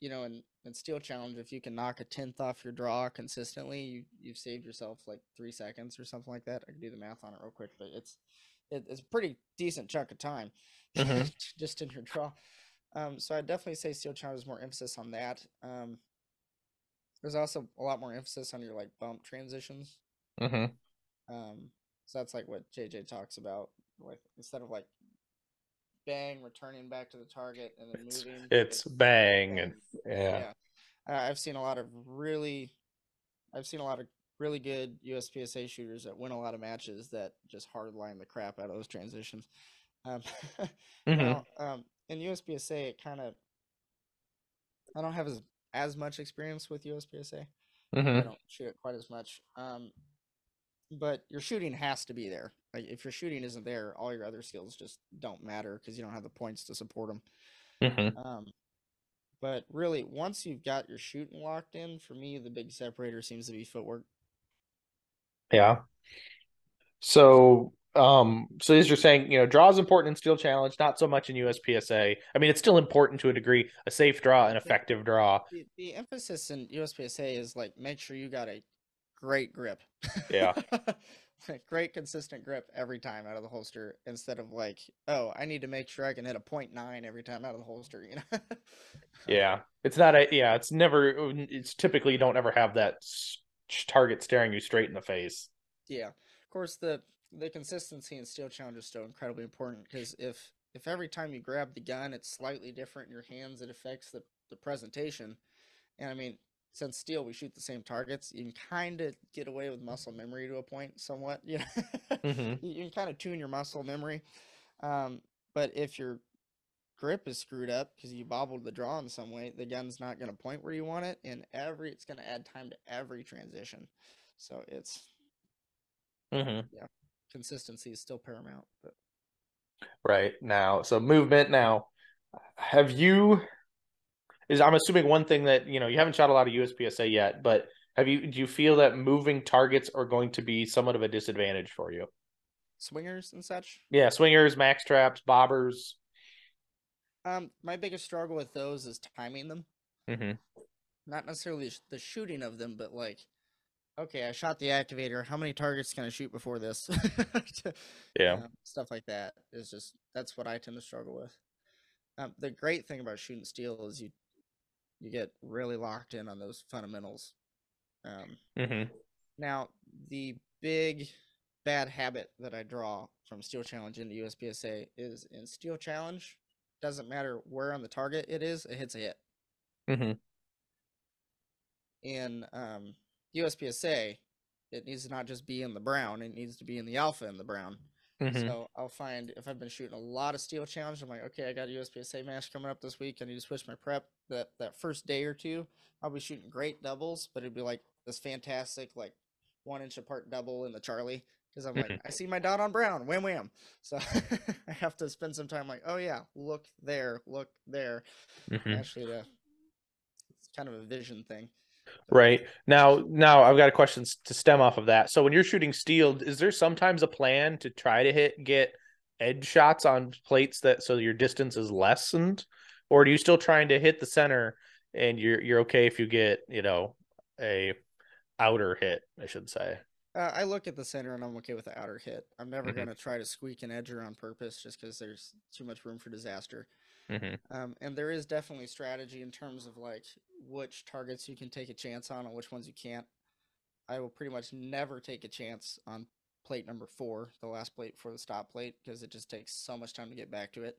you know, in, in steel challenge, if you can knock a tenth off your draw consistently, you you've saved yourself like three seconds or something like that. I can do the math on it real quick, but it's it, it's a pretty decent chunk of time Mhm. just in your draw. Um, so I definitely say steel challenge is more emphasis on that. Um, there's also a lot more emphasis on your like bump transitions. Mhm. Um, so that's like what JJ talks about. Like instead of like bang, returning back to the target and then It's moving. it's bang and bang. yeah. Uh, I've seen a lot of really, I've seen a lot of really good USPSA shooters that win a lot of matches that just hardline the crap out of those transitions. Um, Mhm. now, um, in USPSA, it kind of, I don't have as as much experience with USPSA. I Mhm. don't shoot it quite as much. Um, but your shooting has to be there. Like if your shooting isn't there, all your other skills just don't matter because you don't have the points to support them. Mhm. Um, but really, once you've got your shooting locked in, for me, the big separator seems to be footwork. Yeah. So, um, so as you're saying, you know, draw is important in Steel Challenge, not so much in USPSA. I mean, it's still important to a degree. A safe draw, an effective draw. The, the emphasis in USPSA is like make sure you got a great grip. Yeah. Great consistent grip every time out of the holster instead of like, oh, I need to make sure I can hit a point nine every time out of the holster, you know? Yeah, it's not a. Yeah, it's never. It's typically you don't ever have that target staring you straight in the face. Yeah. Of course the the consistency in steel challenge is still incredibly important because if if every time you grab the gun it's slightly different in your hands, it affects the, the presentation. And I mean, since steel we shoot the same targets, you can kind of get away with muscle memory to a point somewhat, you know. Mhm. you, can kind of tune your muscle memory. Um, but if your grip is screwed up because you bobbled the draw in some way, the gun's not going to point where you want it, and every it's going to add time to every transition. So it's hmm consistency is still paramount. But Right now, so movement now. Have you? Is I'm assuming one thing that you know you haven't shot a lot of USPSA yet, but have you? Do you feel that moving targets are going to be somewhat of a disadvantage for you? swingers and such. Yeah, swingers, max traps, bobbers. Um, my biggest struggle with those is timing them. Mm-hmm. Not necessarily the shooting of them, but like, okay, I shot the activator. How many targets can I shoot before this? Yeah. Um, stuff like that is just that's what I tend to struggle with. Um, the great thing about shooting steel is you you get really locked in on those fundamentals. Um, Mm-hmm. now, the big bad habit that I draw from Steel Challenge into USPSA is in Steel Challenge, doesn't matter where on the target it is, it hits a hit. Mm-hmm. In um, USPSA, it needs to not just be in the brown, it needs to be in the alpha in the brown. Mm-hmm. So I'll find if I've been shooting a lot of Steel Challenge, I'm like, okay, I got a USPSA match coming up this week. I need to switch my prep. That that first day or two, I'll be shooting great doubles, but it'd be like this fantastic like one inch apart double in the Charlie because I'm like, Mhm. I see my dot on brown, wham wham. So I have to spend some time like, oh yeah, look there, look there. Mm-hmm. Actually, uh, it's kind of a vision thing. Right. Now, now I've got a question to stem off of that. So when you're shooting steel, is there sometimes a plan to try to hit get edge shots on plates that so your distance is lessened? Or are you still trying to hit the center and you're you're okay if you get, you know, a outer hit, I should say. Uh, I look at the center and I'm okay with the outer hit. I'm never Mhm. going to try to squeak an edger on purpose just because there's too much room for disaster. Mm-hmm. Um, and there is definitely strategy in terms of like which targets you can take a chance on and which ones you can't. I will pretty much never take a chance on plate number four, the last plate before the stop plate, because it just takes so much time to get back to it.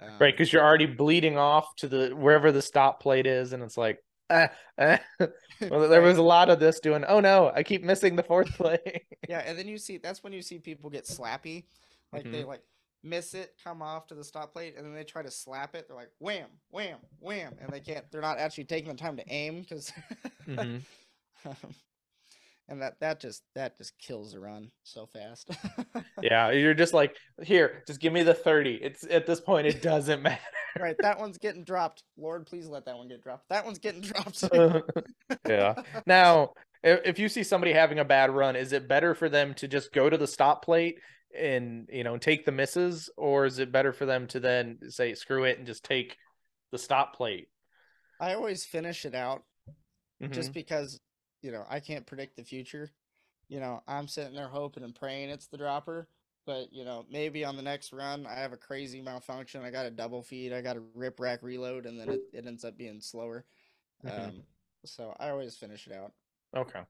Um, Right, because you're already bleeding off to the wherever the stop plate is, and it's like, ah, ah. well, there was a lot of this doing. Oh no, I keep missing the fourth plate. yeah, and then you see that's when you see people get slappy, like they like miss it, come off to the stop plate, and then they try to slap it. They're like wham, wham, wham, and they can't. They're not actually taking the time to aim because, Mhm. and that that just that just kills the run so fast. Yeah, you're just like, here, just give me the 30. It's at this point, it doesn't matter. right, that one's getting dropped. Lord, please let that one get dropped. That one's getting dropped. yeah. Now, if you see somebody having a bad run, is it better for them to just go to the stop plate and, you know, take the misses? Or is it better for them to then say, screw it and just take the stop plate? I always finish it out Mhm. just because you know I can't predict the future. You know, I'm sitting there hoping and praying it's the dropper, but you know, maybe on the next run I have a crazy malfunction. I got a double feed, I got a rip rack reload, and then it, it ends up being slower. Mhm. Um, so I always finish it out. Okay.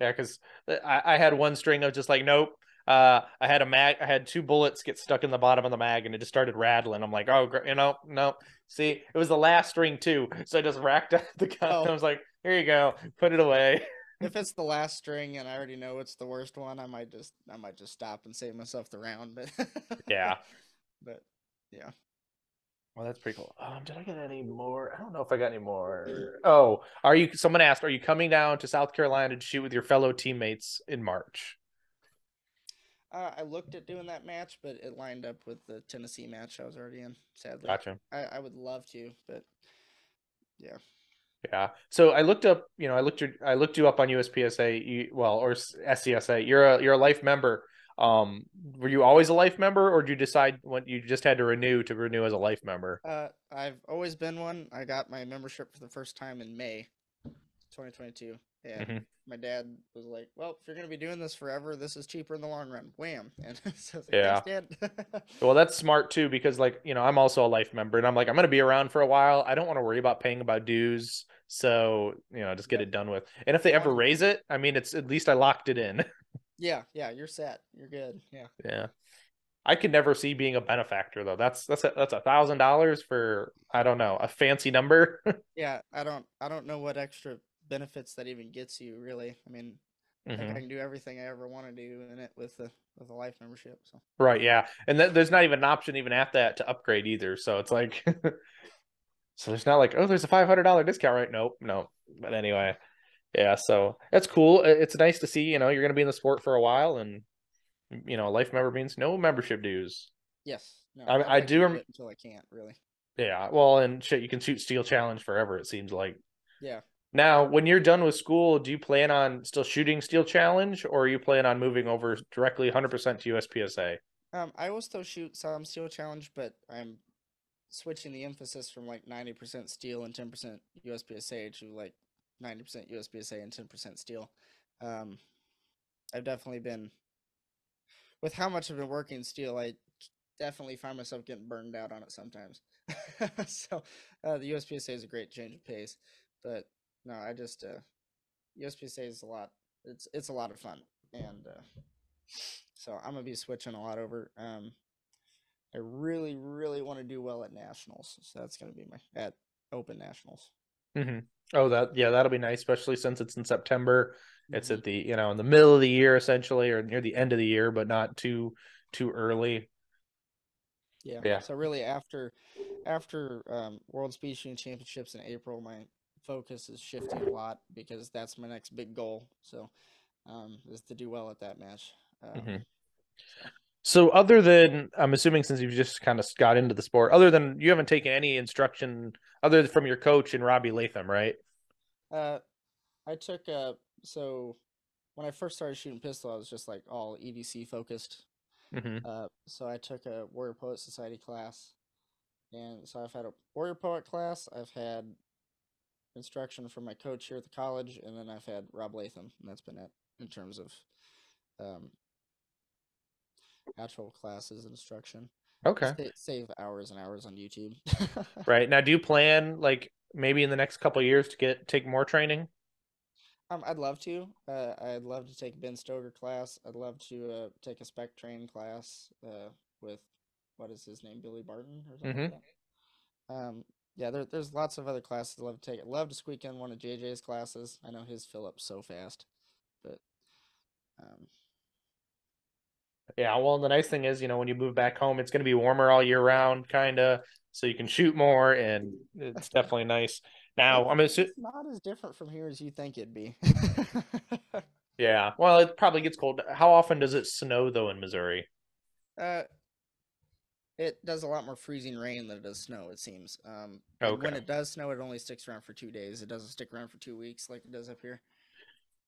Yeah, because I, I had one string of just like, nope. Uh, I had a mag. I had two bullets get stuck in the bottom of the mag, and it just started rattling. I'm like, oh, gr- you know, no. See, it was the last string too, so I just racked up the gun. Oh. I was like, here you go, put it away. if it's the last string and I already know it's the worst one, I might just I might just stop and save myself the round. But Yeah. but yeah. Well, that's pretty cool. Um, did I get any more? I don't know if I got any more. Oh, are you? Someone asked, are you coming down to South Carolina to shoot with your fellow teammates in March? Uh, I looked at doing that match, but it lined up with the Tennessee match I was already in. Sadly, Gotcha. I, I would love to, but yeah. Yeah. So I looked up, you know, I looked your, I looked you up on USPSA, you, well, or SCSA. You're a you're a life member. Um, were you always a life member, or did you decide when you just had to renew to renew as a life member? Uh, I've always been one. I got my membership for the first time in May, 2022, and Mhm. My dad was like, "Well, if you're gonna be doing this forever, this is cheaper in the long run." Wham! And so like, Yeah. Dad." Well, that's smart too, because like you know, I'm also a life member, and I'm like, I'm gonna be around for a while. I don't want to worry about paying about dues, so you know, just get it done with. And if they ever raise it, I mean, it's at least I locked it in. yeah, yeah, you're set. You're good. Yeah. yeah. I could never see being a benefactor though. That's that's a, that's a thousand dollars for I don't know a fancy number. Yeah, I don't I don't know what extra benefits that even gets you really. I mean, I Mhm. I can do everything I ever want to do in it with the with a life membership. So Right, yeah. And th- there's not even an option even at that to upgrade either. So it's like so there's not like, oh, there's a five hundred dollar discount, right? Nope, no. But anyway. Yeah, so that's cool. It's nice to see, you know, you're gonna be in the sport for a while and you know, a life member means no membership dues. yes, no, I- I'm I do rem- until I can't really. Yeah, well, and shit, you can shoot Steel Challenge forever, it seems like. Yeah, Now, when you're done with school, do you plan on still shooting Steel Challenge, or are you plan on moving over directly 100% to USPSA? Um, I will still shoot some steel challenge, but I'm switching the emphasis from like 90% steel and 10% USPSA to like 90% USPSA and 10% steel. Um, I've definitely been with how much I've been working steel. I definitely find myself getting burned out on it sometimes. so uh, the USPSA is a great change of pace, but no, I just uh, USPSA is a lot. It's it's a lot of fun, and uh, so I'm gonna be switching a lot over. Um, I really, really want to do well at nationals, so that's gonna be my at Open Nationals. Mm-hmm. Oh, that yeah, that'll be nice, especially since it's in September. It's Mhm. at the you know in the middle of the year essentially, or near the end of the year, but not too too early. Yeah. Yeah. So really, after after um, World Speed Shooting Championships in April, my focus is shifting a lot because that's my next big goal. So um, is to do well at that match. Um, Mhm. So, other than I'm assuming since you've just kind of got into the sport, other than you haven't taken any instruction other from your coach and Robbie Leatham, right? Uh, I took uh so when I first started shooting pistol, I was just like all EDC focused. Mm-hmm. Uh, so I took a Warrior Poet Society class, and so I've had a Warrior Poet class. I've had instruction from my coach here at the college, and then I've had Rob Leatham, and that's been it in terms of um, actual classes instruction. Okay. Sa- save hours and hours on YouTube. Right now, do you plan like maybe in the next couple of years to get take more training? Um, I'd love to. Uh, I'd love to take Ben Stoeger class. I'd love to uh, take a spec train class uh, with what is his name, Billy Barton or something like that. Um, yeah, there, there's lots of other classes I'd love to take. I'd love to squeak in one of JJ's classes. I know his fill up so fast, but um, Yeah. Well, the nice thing is, you know, when you move back home, it's going to be warmer all year round, kind of, so you can shoot more, and it's definitely nice. Now, I'm it's, assu- not as different from here as you think it'd be. Yeah. Well, it probably gets cold. How often does it snow though in Missouri? Uh, it does a lot more freezing rain than it does snow. It seems. Um, and when it does snow, it only sticks around for two days. It doesn't stick around for two weeks like it does up here.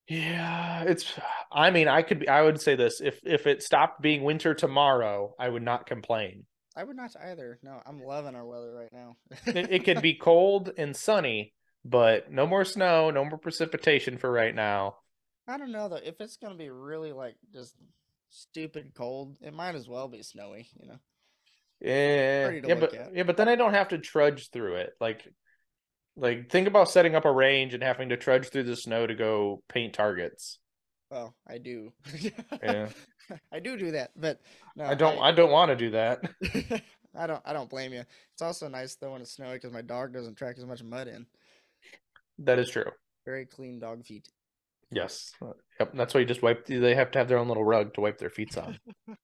Yeah, it's I mean, I could be I would say this, if if it stopped being winter tomorrow, I would not complain. I would not either. No, I'm loving our weather right now. It, it could be cold and sunny, but no more snow, no more precipitation for right now. I don't know though. If it's gonna be really like just stupid cold, it might as well be snowy. You know. Yeah, yeah, but at. yeah, but then I don't have to trudge through it. Like like think about setting up a range and having to trudge through the snow to go paint targets. Well, I do. Yeah. I do do that, but no, I don't I don't want to do that. I don't. I don't blame you. It's also nice though when it's snowy because my dog doesn't track as much mud in. That is true. Very clean dog feet. Yes. Yep. That's why you just wipe. They have to have their own little rug to wipe their feet on.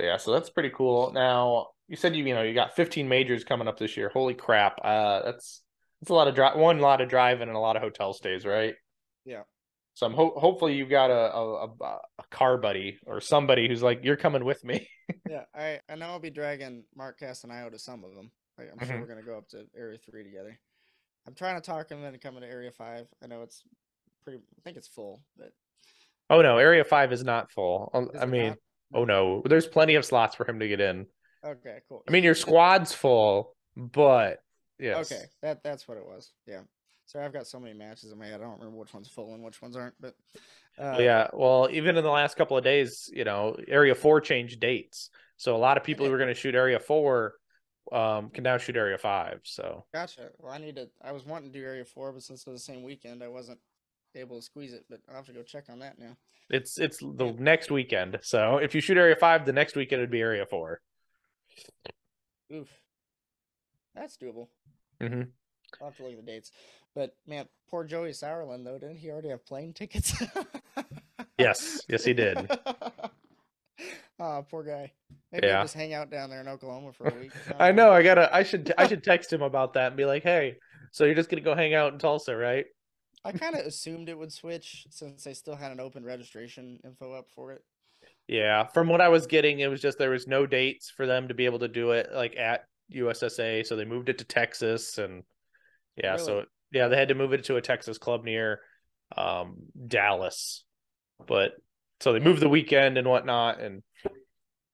Yeah, so that's pretty cool. Now you said you you know you got 15 majors coming up this year. Holy crap! Uh, that's that's a lot of drive. One lot of driving and a lot of hotel stays, right? Yeah. So I'm ho- hopefully you've got a, a a car buddy or somebody who's like you're coming with me. Yeah, I I know I'll be dragging Mark Castanio to some of them. Like, I'm sure Mhm. we're gonna go up to Area Three together. I'm trying to talk him into coming to Area Five. I know it's pretty. I think it's full, but Oh no, Area Five is not full. Um, Is I mean, not? Oh no, there's plenty of slots for him to get in. okay, cool. I mean, your squad's full, but yes. Okay, that that's what it was. Yeah. Sorry, I've got so many matches in my head. I don't remember which one's full and which ones aren't. But uh, yeah, well, even in the last couple of days, you know, Area Four changed dates, so a lot of people who were going to shoot Area Four um, can now shoot Area Five. So Gotcha. Well, I need to. I was wanting to do Area Four, but since it was the same weekend, I wasn't able to squeeze it. But I'll have to go check on that now. it's it's the next weekend. So if you shoot Area Five, the next weekend would be Area Four. Oof, that's doable. Mm-hmm. I'll have to look at the dates. But man, poor Joey Sauerland though, didn't he already have plane tickets? Yes, yes, he did. Ah, poor guy. Maybe Yeah. just hang out down there in Oklahoma for a week. I know. I gotta. I should. I should text him about that and be like, "Hey, so you're just gonna go hang out in Tulsa, right?" I kind of assumed it would switch since they still had an open registration info up for it. Yeah, from what I was getting, it was just there was no dates for them to be able to do it like at USSA, so they moved it to Texas, and yeah, so Really? it, yeah, they had to move it to a Texas club near um, Dallas, but so they moved the weekend and whatnot, and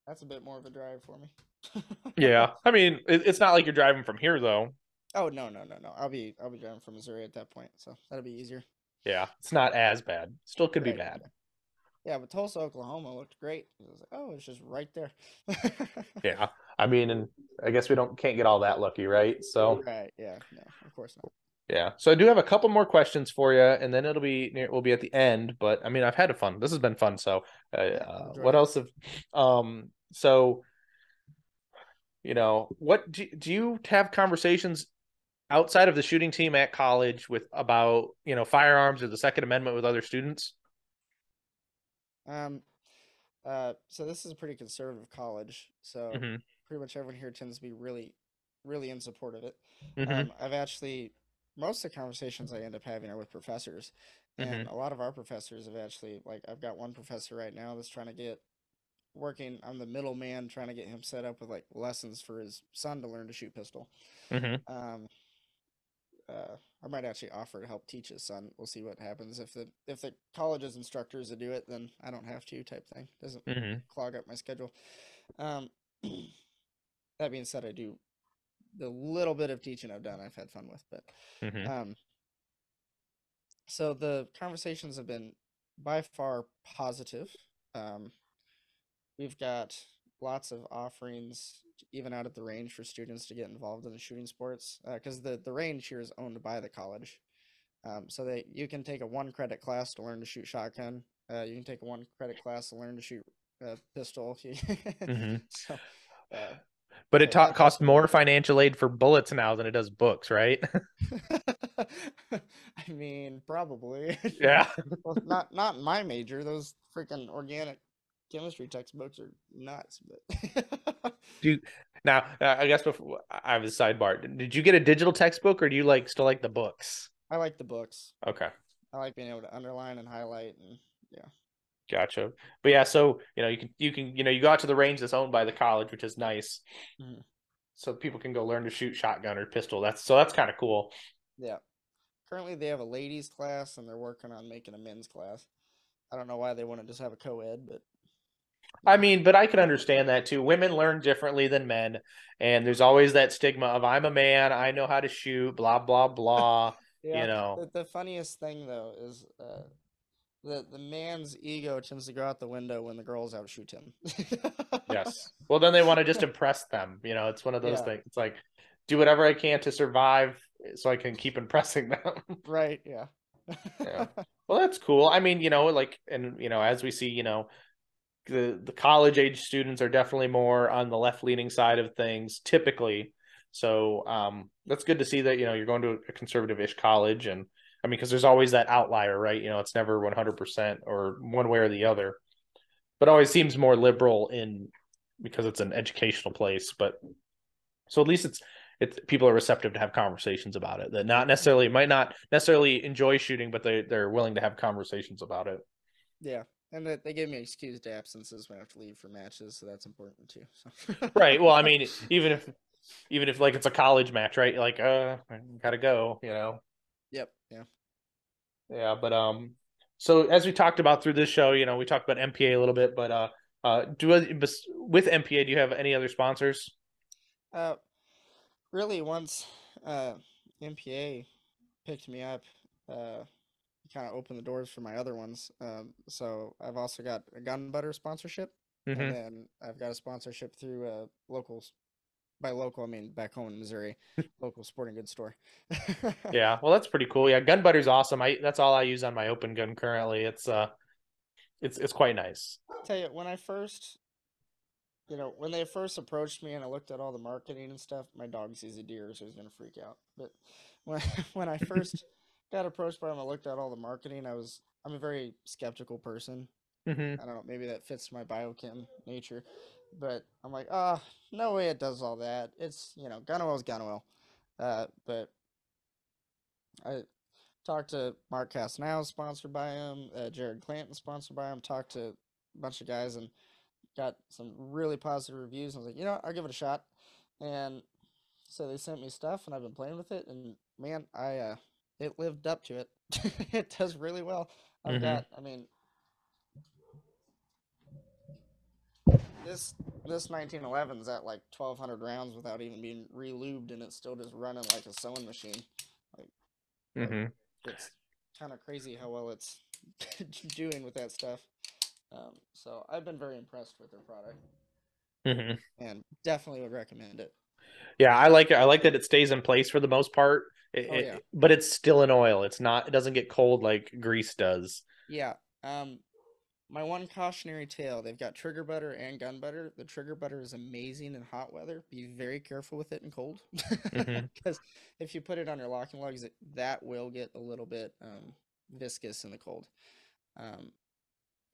That's a bit more of a drive for me. yeah, I mean, it, it's not like you're driving from here though. Oh no no no no! I'll be I'll be driving from Missouri at that point, so that'll be easier. Yeah, it's not as bad. Still could be bad. Yeah, but Tulsa, Oklahoma looked great. I was like, oh, it's just right there. Yeah, I mean, and I guess we don't can't get all that lucky, right? So Right. Yeah. No, of course not. yeah, so I do have a couple more questions for you, and then it'll be near, we'll be at the end. But I mean, I've had a fun. This has been fun. So, uh, uh, enjoyed what else have, um, so, you know, what do do you have conversations outside of the shooting team at college with about you know firearms or the Second Amendment with other students? Um, uh, so this is a pretty conservative college, so Mhm. pretty much everyone here tends to be really, really in support of it. Mhm. Um, I've actually most of the conversations I end up having are with professors, and Mm-hmm. a lot of our professors have actually like I've got one professor right now that's trying to get working. I'm the middleman trying to get him set up with like lessons for his son to learn to shoot pistol. Mhm. Um, uh, I might actually offer to help teach his son. We'll see what happens if the if the college's instructors to do it, then I don't have to type thing. Doesn't Mhm. clog up my schedule. Um, that being said, I do the little bit of teaching I've done, I've had fun with. But Mhm. um, so the conversations have been by far positive. Um, we've got lots of offerings, even out at the range, for students to get involved in the shooting sports. Because the the range here is owned by the college, um, so that you can take a one credit class to learn to shoot shotgun. Uh, you can take a one credit class to learn to shoot uh, pistol. Mhm. so, uh, But it ta- costs more financial aid for bullets now than it does books, right? I mean, probably. yeah. well, not not my major. Those freaking organic chemistry textbooks are nuts. But Now, uh, I guess before I have a sidebar. Did you get a digital textbook, or do you like still like the books? I like the books. Okay, I like being able to underline and highlight and yeah. gotcha. But yeah, so you know, you can you can you know you go out to the range that's owned by the college, which is nice. Mhm. So people can go learn to shoot shotgun or pistol. That's so that's kind of cool. yeah. Currently, they have a ladies class and they're working on making a men's class. I don't know why they want to just have a co-ed, but I mean, but I can understand that too. Women learn differently than men, and there's always that stigma of I'm a man, I know how to shoot, blah blah blah. yeah. you know, The, the funniest thing though is uh, the the man's ego tends to go out the window when the girls outshoot him. yes. Well, then they want to just impress them. You know, it's one of those Yeah. things. It's like do whatever I can to survive, so I can keep impressing them. right. Yeah. Yeah. Well, that's cool. I mean, you know, like, and you know, as we see, you know, the the college age students are definitely more on the left leaning side of things typically. So um, that's good to see that you know you're going to a conservative ish college, and I mean, because there's always that outlier, right? You know, it's never 100 percent or one way or the other, but always seems more liberal in because it's an educational place. But so at least it's it's people are receptive to have conversations about it that not necessarily might not necessarily enjoy shooting but they they're willing to have conversations about it Yeah, and that they gave me excused absences when I have to leave for matches, so that's important too. So. right well i mean even if even if like it's a college match right like uh gotta go you know Yep. Yeah. yeah but um so as we talked about through this show you know we talked about mpa a little bit but uh uh do with mpa do you have any other sponsors Uh, really, once uh MPA picked me up, uh, kind of opened the doors for my other ones. Um, so I've also got a gun butter sponsorship, Mhm. and then I've got a sponsorship through uh locals. By local, I mean back home in Missouri, local sporting goods store. yeah well that's pretty cool yeah gun butter's awesome i that's all i use on my open gun currently it's uh it's it's quite nice I'll tell you when I first, you know, when they first approached me and I looked at all the marketing and stuff, my dog sees a deer, so he's gonna freak out. But when when I first got approached by him, I looked at all the marketing. I was I'm a very skeptical person. hmm I don't know, maybe that fits my biochem nature, but I'm like, ah, no way it does all that. It's you know, gun oil's gun oil. Uh, but I talked to Mark Castanao, sponsored by him. Uh, Jared Clanton, sponsored by him. Talked to a bunch of guys and got some really positive reviews. I was like, you know, what, I'll give it a shot. And so they sent me stuff, and I've been playing with it. And man, I uh, it lived up to it. it does really well. I've Mhm. got, I mean, this this 1911's at like 1200 rounds without even being relubed, and it's still just running like a sewing machine. hmm It's kind of crazy how well it's doing with that stuff. Um, so I've been very impressed with their product, hmm and definitely would recommend it. Yeah, I like it. I like that it stays in place for the most part. It- Oh, it- but it's still in oil. It's not. It doesn't get cold like grease does. Yeah. Um, my one cautionary tale: they've got trigger butter and gun butter. The trigger butter is amazing in hot weather. Be very careful with it in cold, because Mhm. if you put it on your locking lugs, it, that will get a little bit um, viscous in the cold. Um,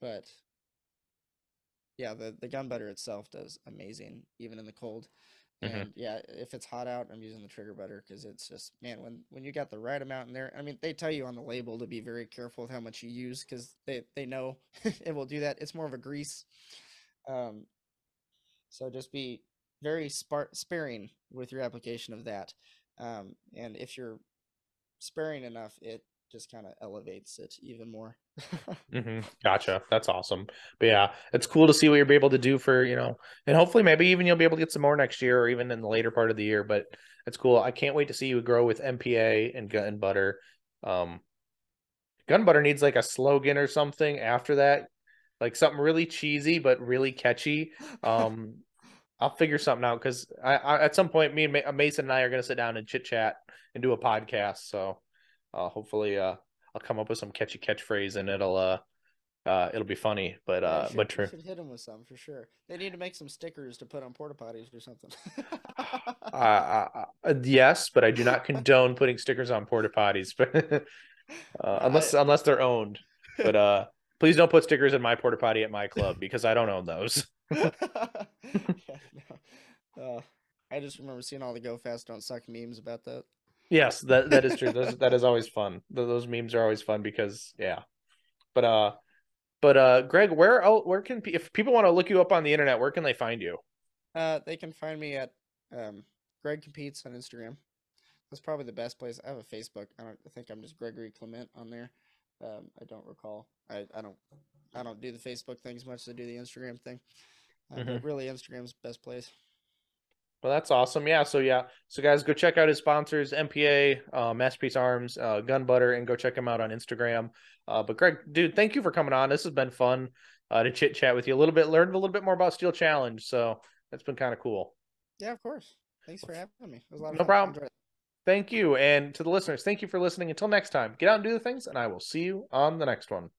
but yeah, the the gun butter itself does amazing even in the cold. Mhm. And yeah, if it's hot out, I'm using the trigger butter because it's just man when when you got the right amount in there. I mean, they tell you on the label to be very careful with how much you use because they they know it will do that. It's more of a grease, um, so just be very spar- sparing with your application of that. Um, and if you're sparing enough, it just kind of elevates it even more. hmm Gotcha. That's awesome. But yeah, it's cool to see what you'll be able to do for you know, and hopefully maybe even you'll be able to get some more next year or even in the later part of the year. But it's cool. I can't wait to see you grow with MPA and Gun Butter. Um, Gun Butter needs like a slogan or something after that, like something really cheesy but really catchy. Um, I'll figure something out because I, I at some point me and Ma- Mason and I are gonna sit down and chit chat and do a podcast. So uh, hopefully uh, I'll come up with some catchy catchphrase and it'll uh uh it'll be funny. But Yeah, uh should- but true. should hit them with some for sure. They need to make some stickers to put on porta potties or something. Uh, uh, uh, yes, but I do not condone putting stickers on porta potties, but uh, unless unless they're owned. But uh, please don't put stickers in my porta potty at my club because I don't own those. yeah, no. Uh, I just remember seeing all the "Go Fast, Don't Suck" memes about that. Yes, that that is true. Those, that is always fun. Those memes are always fun because yeah. But uh, but uh, Greg, where el- where can if people want to look you up on the internet, where can they find you? Uh, they can find me at um, Greg Competes on Instagram. That's probably the best place. I have a Facebook. I don't I think I'm just Gregory Clement on there. Um, I don't recall. I, I don't I don't do the Facebook thing as much as I do the Instagram thing. Uh, But really, Instagram's the best place. Well, that's awesome. Yeah. So yeah. So guys, go check out his sponsors, MPA, uh, Masterpiece Arms, uh, Gun Butter, and go check him out on Instagram. Uh, but Greg, dude, thank you for coming on. This has been fun uh, to chit chat with you a little bit. Learned a little bit more about Steel Challenge, so that's been kind of cool. Yeah, of course. Thanks for having me. It was a lot No fun. problem. Thank you, and to the listeners, thank you for listening. Until next time, get out and do the things, and I will see you on the next one.